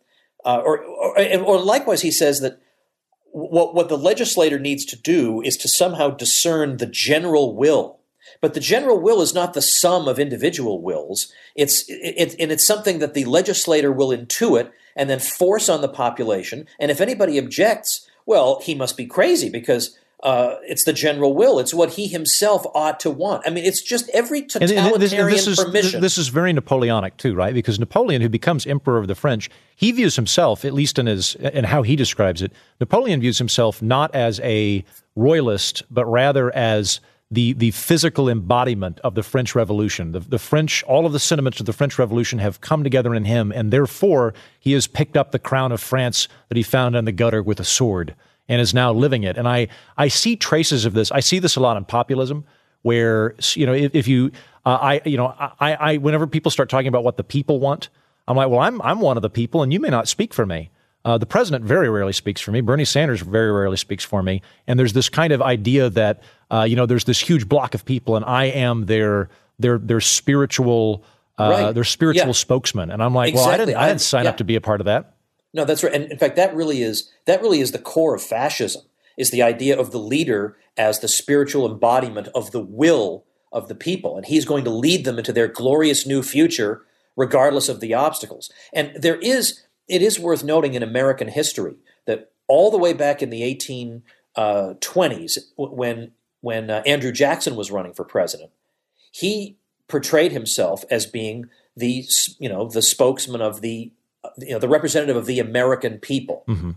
Uh, or, or, or likewise, he says that what what the legislator needs to do is to somehow discern the general will. But the general will is not the sum of individual wills. It's it, and it's something that the legislator will intuit and then force on the population. And if anybody objects well he must be crazy because uh, it's the general will. It's what he himself ought to want. I mean, it's just every totalitarian and, this, and this is, permission. This is very Napoleonic too, right? Because Napoleon, who becomes emperor of the French, he views himself, at least in his in how he describes it, Napoleon views himself not as a royalist, but rather as the the physical embodiment of the French Revolution. The, the French, all of the sentiments of the French Revolution have come together in him, and therefore he has picked up the crown of France that he found in the gutter with a sword and is now living it. And I, I see traces of this. I see this a lot in populism, where you know if, if you, uh, I, you know, I, I, whenever people start talking about what the people want, I'm like, well, I'm, I'm one of the people, and you may not speak for me. Uh, the president very rarely speaks for me. Bernie Sanders very rarely speaks for me. And there's this kind of idea that uh, you know there's this huge block of people, and I am their their their spiritual uh, right. their spiritual yeah. spokesman. And I'm like, exactly. well, I didn't I didn't sign yeah. up to be a part of that. No, that's right. And in fact, that really is that really is the core of fascism. Is the idea of the leader as the spiritual embodiment of the will of the people, and he's going to lead them into their glorious new future, regardless of the obstacles. And there is, it is worth noting in American history that all the way back in the 1820s, uh, when when uh, Andrew Jackson was running for president, he portrayed himself as being the you know the spokesman of the you know, the representative of the American people. Mm-hmm.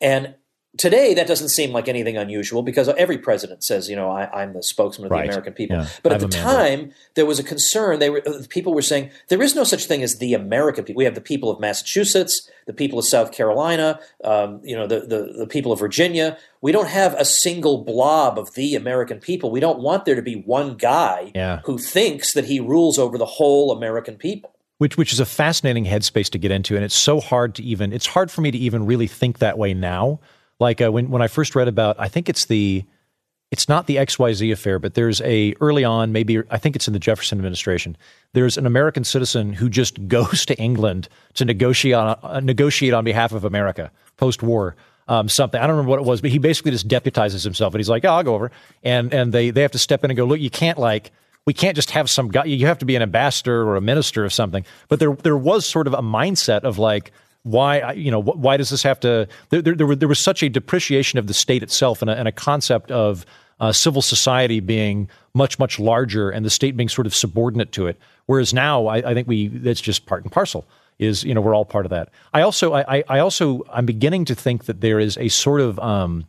And today that doesn't seem like anything unusual because every president says, you know, I, am the spokesman of right. the American people. Yeah. But at I'm the time, there was a concern. They were people were saying there is no such thing as the American people. We have the people of Massachusetts, the people of South Carolina, um, you know, the, the the people of Virginia. We don't have a single blob of the American people. We don't want there to be one guy yeah. who thinks that he rules over the whole American people which which is a fascinating headspace to get into, and it's so hard to even. It's hard for me to even really think that way now. Like uh, when when I first read about, I think it's the, it's not the XYZ affair, but there's a early on, maybe I think it's in the Jefferson administration. There's an American citizen who just goes to England to negotiate on, uh, negotiate on behalf of America post war. Um, something I don't remember what it was, but he basically just deputizes himself, and he's like, "Oh, I'll go over," and and they they have to step in and go, "Look, you can't like." We can't just have some guy. You have to be an ambassador or a minister or something. But there there was sort of a mindset of like why you know why does this have to there there, there, there was such a depreciation of the state itself and a, and a concept of uh, civil society being much much larger and the state being sort of subordinate to it whereas now I, I think we that's just part and parcel is you know we're all part of that I also I, I also I'm beginning to think that there is a sort of um,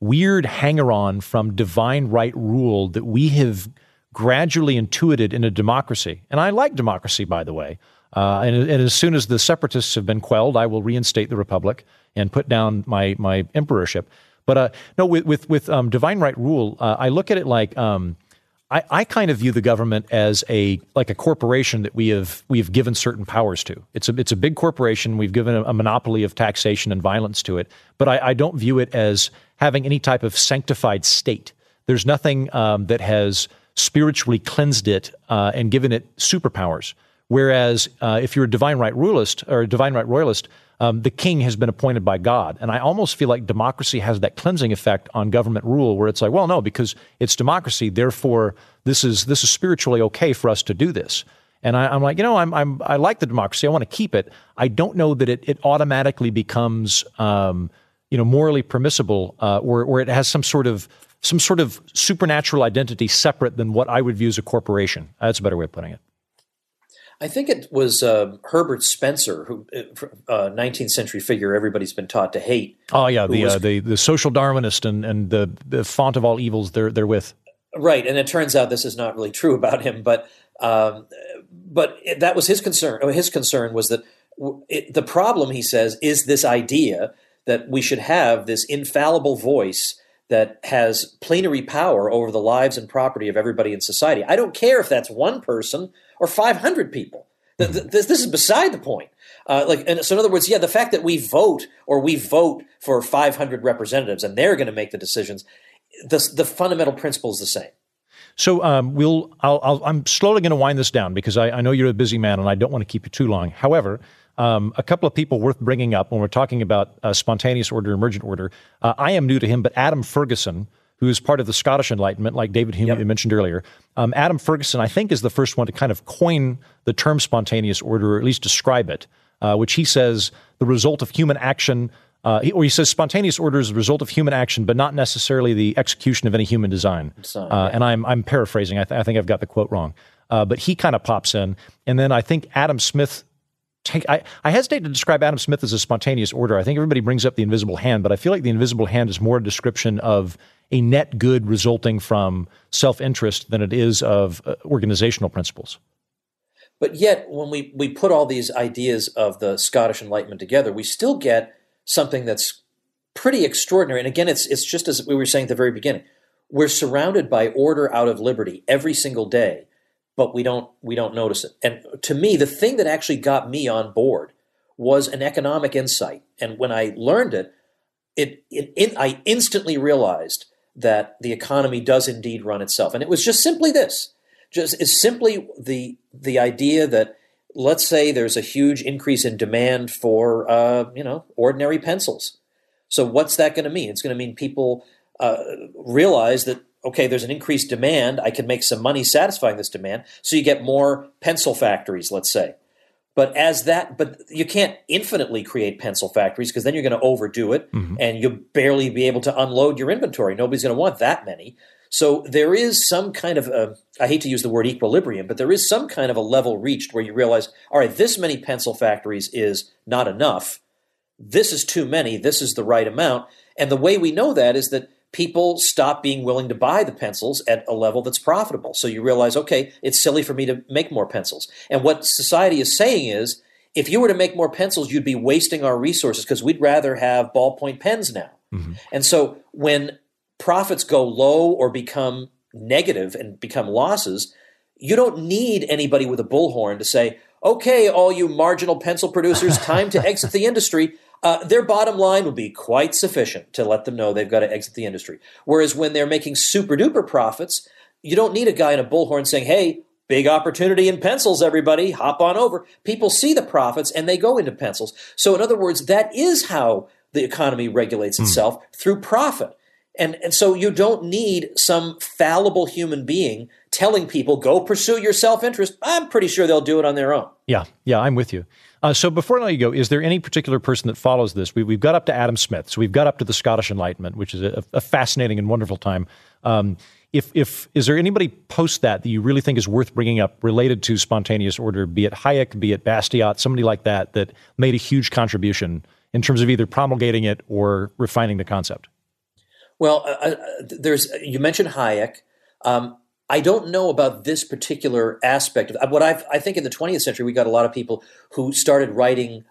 weird hanger on from divine right rule that we have gradually intuited in a democracy. And I like democracy, by the way. Uh, and, and, as soon as the separatists have been quelled, I will reinstate the republic and put down my my emperorship. But uh, no, with with, with um, divine right rule, uh, I look at it like um, I, I, kind of view the government as a like a corporation that we have we have given certain powers to. It's a it's a big corporation. We've given a, a monopoly of taxation and violence to it. But I, I, don't view it as having any type of sanctified state. There's nothing um, that has spiritually cleansed it uh, and given it superpowers. Whereas uh, if you're a divine right royalist or a divine right royalist, um, the king has been appointed by God. And I almost feel like democracy has that cleansing effect on government rule where it's like, well, no, because it's democracy, therefore this is this is spiritually okay for us to do this. And I, am like, you know, I'm, I'm I like the democracy. I want to keep it. I don't know that it, it automatically becomes um, you know morally permissible uh, or, or it has some sort of some sort of supernatural identity separate than what I would view as a corporation. That's a better way of putting it. I think it was uh, Herbert Spencer, who uh, 19th century figure everybody's been taught to hate. Oh yeah, the was, uh, the the social Darwinist and and the the font of all evils they're they're with. Right, and it turns out this is not really true about him, but um, but it, that was his concern. His concern was that it, the problem, he says, is this idea that we should have this infallible voice that has plenary power over the lives and property of everybody in society. I don't care if that's one person or 500 people. This, this is beside the point. Uh, like, and so in other words, yeah, the fact that we vote or we vote for 500 representatives and they're going to make the decisions, the, the fundamental principle is the same. So um, we'll. i am slowly going to wind this down because I, I, know you're a busy man and I don't want to keep you too long. However, um, a couple of people worth bringing up when we're talking about uh, spontaneous order, emergent order. Uh, I am new to him, but Adam Ferguson, who is part of the Scottish Enlightenment, like David Hume yep. mentioned earlier, um, Adam Ferguson, I think, is the first one to kind of coin the term spontaneous order, or at least describe it, uh, which he says the result of human action. Uh, he, or he says spontaneous order is the result of human action, but not necessarily the execution of any human design. uh, yeah. And I'm, I'm paraphrasing. I, th- I, think I've got the quote wrong. Uh, but he kind of pops in. And then I think Adam Smith take I, I hesitate to describe Adam Smith as a spontaneous order. I think everybody brings up the invisible hand, but I feel like the invisible hand is more a description of a net good resulting from self-interest than it is of uh, organizational principles. But yet, when we, we put all these ideas of the Scottish Enlightenment together, we still get something that's pretty extraordinary. And again, it's it's just as we were saying at the very beginning. We're surrounded by order out of liberty every single day but we don't we don't notice it. And to me, the thing that actually got me on board was an economic insight. And when I learned it, it, it, it I instantly realized that the economy does indeed run itself. And it was just simply this. Just is simply the the idea that let's say there's a huge increase in demand for uh, you know ordinary pencils. So what's that going to mean? It's going to mean people uh, realize that okay, there's an increased demand. I can make some money satisfying this demand. So you get more pencil factories, let's say. But as that, but you can't infinitely create pencil factories because then you're going to overdo it mm-hmm. and you'll barely be able to unload your inventory. Nobody's going to want that many. So there is some kind of, a, I hate to use the word equilibrium, but there is some kind of a level reached where you realize, all right, this many pencil factories is not enough. This is too many. This is the right amount. And the way we know that is that people stop being willing to buy the pencils at a level that's profitable. So you realize, okay, it's silly for me to make more pencils. And what society is saying is, if you were to make more pencils, you'd be wasting our resources because we'd rather have ballpoint pens now. Mm-hmm. And so when profits go low or become negative and become losses, you don't need anybody with a bullhorn to say, okay, all you marginal pencil producers, time to exit the industry uh, their bottom line will be quite sufficient to let them know they've got to exit the industry. Whereas when they're making super duper profits, you don't need a guy in a bullhorn saying, hey, big opportunity in pencils, everybody, hop on over. People see the profits and they go into pencils. So, in other words, that is how the economy regulates hmm. itself mm. through profit. And, and so you don't need some fallible human being telling people, go pursue your self interest. I'm pretty sure they'll do it on their own. Yeah, yeah, I'm with you. Uh, so before I let you go, is there any particular person that follows this? We, have got up to Adam Smith, so we've got up to the Scottish Enlightenment, which is a, a fascinating and wonderful time. Um, if, if is there anybody post that that you really think is worth bringing up related to spontaneous order, be it Hayek, be it Bastiat, somebody like that that made a huge contribution in terms of either promulgating it or refining the concept? Well, uh, uh there's you mentioned Hayek. Um, I don't know about this particular aspect of what I've, I think in the 20th century, we got a lot of people who started writing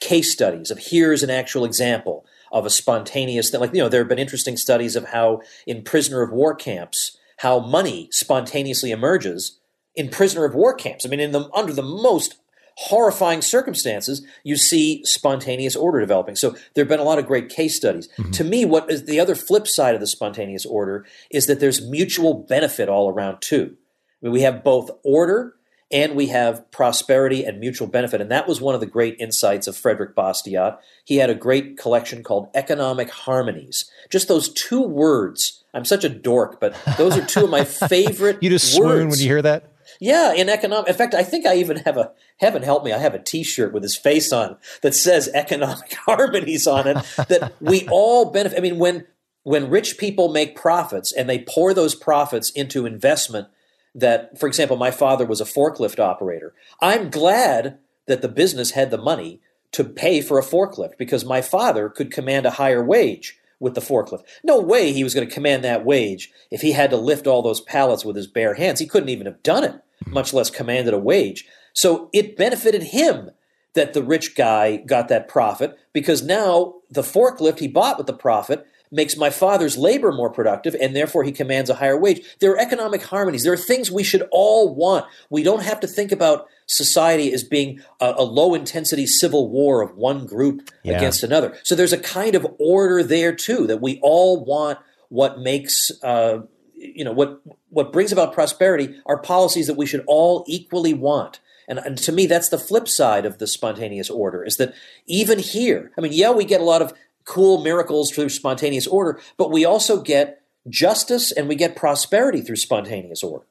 case studies of here's an actual example of a spontaneous thing. Like, you know, there have been interesting studies of how in prisoner of war camps, how money spontaneously emerges in prisoner of war camps. I mean, in the, under the most horrifying circumstances, you see spontaneous order developing. So there have been a lot of great case studies. Mm-hmm. To me, what is the other flip side of the spontaneous order is that there's mutual benefit all around too. I mean, we have both order and we have prosperity and mutual benefit. And that was one of the great insights of Frederick Bastiat. He had a great collection called Economic Harmonies. Just those two words. I'm such a dork, but those are two of my favorite. you just words. swoon when you hear that. Yeah, in economic. In fact, I think I even have a heaven help me. I have a T-shirt with his face on that says "economic harmonies" on it. that we all benefit. I mean, when when rich people make profits and they pour those profits into investment that, for example, my father was a forklift operator. I'm glad that the business had the money to pay for a forklift because my father could command a higher wage with the forklift. No way he was going to command that wage if he had to lift all those pallets with his bare hands. He couldn't even have done it, much less commanded a wage. So it benefited him that the rich guy got that profit because now the forklift he bought with the profit makes my father's labor more productive, and therefore he commands a higher wage. There are economic harmonies. There are things we should all want. We don't have to think about society as being a, a low intensity civil war of one group yeah. against another. So there's a kind of order there too that we all want. What makes uh, you know what what brings about prosperity are policies that we should all equally want. And, and, to me, that's the flip side of the spontaneous order is that even here, I mean, yeah, we get a lot of cool miracles through spontaneous order, but we also get justice and we get prosperity through spontaneous order.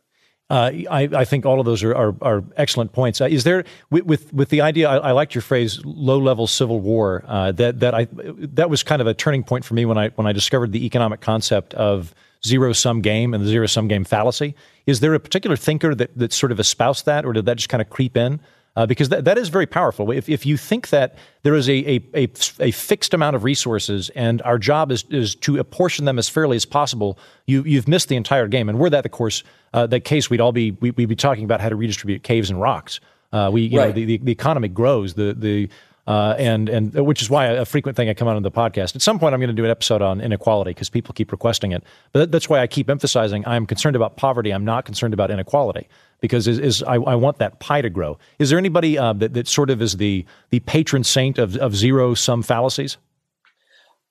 Uh, I, I, think all of those are, are, are excellent points. Uh, is there with, with, with the idea? I, I, liked your phrase "low level civil war." Uh, that that I that was kind of a turning point for me when I when I discovered the economic concept of zero sum game and the zero sum game fallacy. Is there a particular thinker that that sort of espoused that, or did that just kind of creep in? uh, because that, that is very powerful. If, if you think that there is a, a, a, a, fixed amount of resources and our job is, is to apportion them as fairly as possible, you, you've missed the entire game. And were that, of course, uh, that case, we'd all be we, would be talking about how to redistribute caves and rocks. Uh, we, you right. know, the, the, the, economy grows. The the uh, and and which is why a frequent thing I come out on the podcast. At some point, I'm going to do an episode on inequality because people keep requesting it. But that's why I keep emphasizing I'm concerned about poverty. I'm not concerned about inequality because is, is I, I, want that pie to grow. Is there anybody uh, that, that sort of is the the patron saint of, of zero sum fallacies?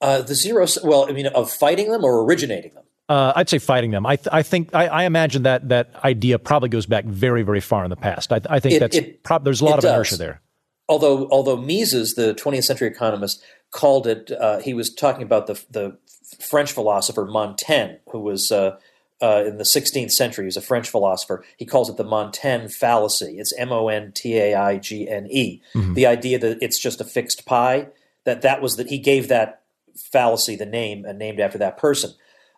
Uh, the zero, well, I mean, of fighting them or originating them. Uh, I'd say fighting them. I, th- I think I, I, imagine that that idea probably goes back very very far in the past. I, I think it, that's it, prob- there's a lot of does. inertia there. Although although Mises, the 20th century economist, called it. Uh, he was talking about the the French philosopher Montaigne, who was uh, uh, in the 16th century. He's a French philosopher. He calls it the Montaigne fallacy. It's M O N T A I G N E. Mm-hmm. The idea that it's just a fixed pie. That that was that he gave that fallacy the name and named after that person.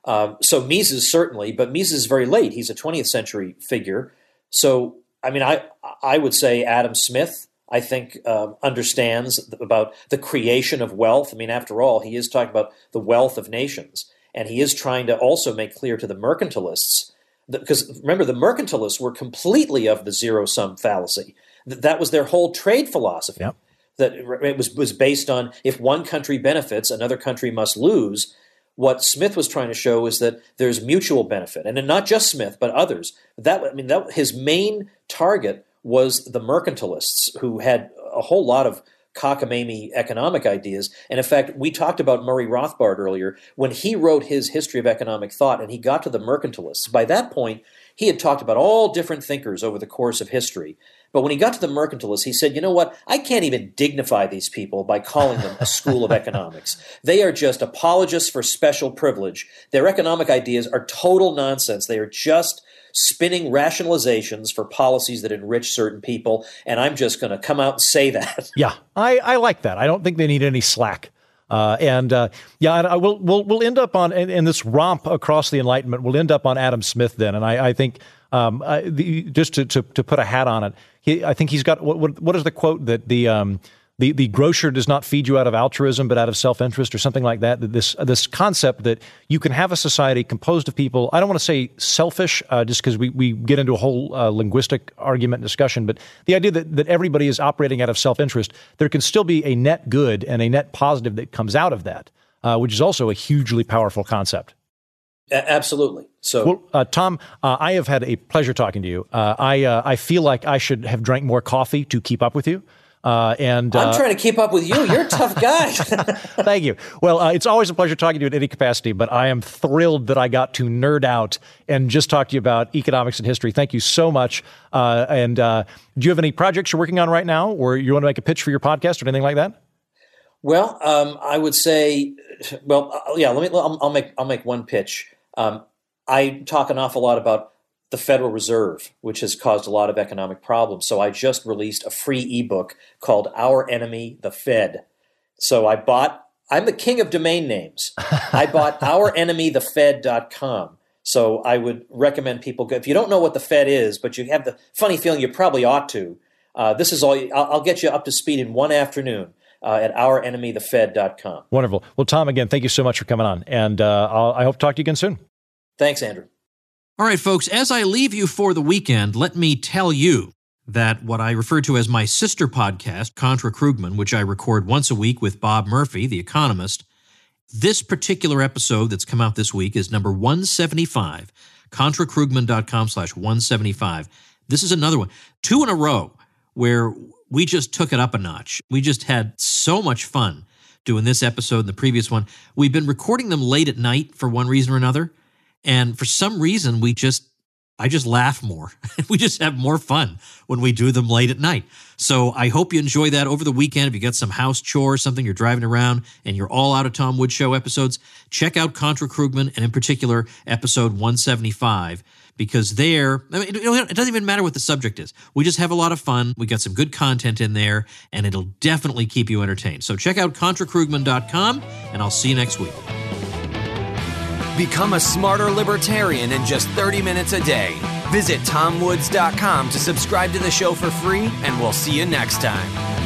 Um, so Mises certainly, but Mises is very late. He's a 20th century figure. So I mean, I I would say Adam Smith. I think uh, understands about the creation of wealth. I mean, after all, he is talking about the wealth of nations. And he is trying to also make clear to the mercantilists, because remember, the mercantilists were completely of the zero sum fallacy. That was their whole trade philosophy. Yep. That it was, was based on if one country benefits, another country must lose. What Smith was trying to show is that there's mutual benefit, and not just Smith, but others. That I mean, that his main target was the mercantilists, who had a whole lot of cockamamie economic ideas. And in fact, we talked about Murray Rothbard earlier. When he wrote his History of Economic Thought and he got to the mercantilists, by that point, he had talked about all different thinkers over the course of history. But when he got to the mercantilists, he said, you know what? I can't even dignify these people by calling them a school of economics. They are just apologists for special privilege. Their economic ideas are total nonsense. They are just spinning rationalizations for policies that enrich certain people. And I'm just going to come out and say that. Yeah, I, I like that. I don't think they need any slack. Uh, and uh, yeah, I will we'll we'll end up on in, in, this romp across the Enlightenment. We'll end up on Adam Smith then, and I, I think um, I, the, just to, to, to put a hat on it, he, I think he's got what, what, what is the quote that the um, the, the grocer does not feed you out of altruism but out of self-interest or something like that this this concept that you can have a society composed of people i don't want to say selfish uh, just because we, we get into a whole uh, linguistic argument and discussion but the idea that, that everybody is operating out of self-interest there can still be a net good and a net positive that comes out of that uh, which is also a hugely powerful concept Absolutely. So, well, uh, Tom, uh, I have had a pleasure talking to you. Uh, I uh, I feel like I should have drank more coffee to keep up with you. Uh, and I'm uh, trying to keep up with you. You're a tough guy. Thank you. Well, uh, it's always a pleasure talking to you in any capacity, but I am thrilled that I got to nerd out and just talk to you about economics and history. Thank you so much. Uh, and uh, do you have any projects you're working on right now, or you want to make a pitch for your podcast or anything like that? well, um, I would say, well, yeah. Let me. I'll, I'll make. I'll make one pitch. Um, I talk an awful lot about the Federal Reserve, which has caused a lot of economic problems. So I just released a free ebook called Our Enemy, the Fed. So I bought, I'm the king of domain names. I bought ourenemythefed.com. So I would recommend people go, if you don't know what the Fed is, but you have the funny feeling you probably ought to, uh, this is all, I'll, I'll, get you up to speed in one afternoon. Uh, at ourenemythefed.com. Wonderful. Well, Tom, again, thank you so much for coming on. And uh, I hope to talk to you again soon. Thanks, Andrew. All right, folks, as I leave you for the weekend, let me tell you that what I refer to as my sister podcast, Contra Krugman, which I record once a week with Bob Murphy, the economist, this particular episode that's come out this week is number 175, contrakrugman.com slash 175. This is another one, two in a row, where we just took it up a notch. We just had so much fun doing this episode and the previous one. We've been recording them late at night for one reason or another. And for some reason, we just, I just laugh more. we just have more fun when we do them late at night. So I hope you enjoy that over the weekend. If you got some house chores, something you're driving around, and you're all out of Tom Woods Show episodes, check out Contra Krugman and in particular episode 175 because there, I mean, it doesn't even matter what the subject is. We just have a lot of fun. We got some good content in there, and it'll definitely keep you entertained. So check out contrakrugman.com, and I'll see you next week. Become a smarter libertarian in just 30 minutes a day. Visit tomwoods.com to subscribe to the show for free, and we'll see you next time.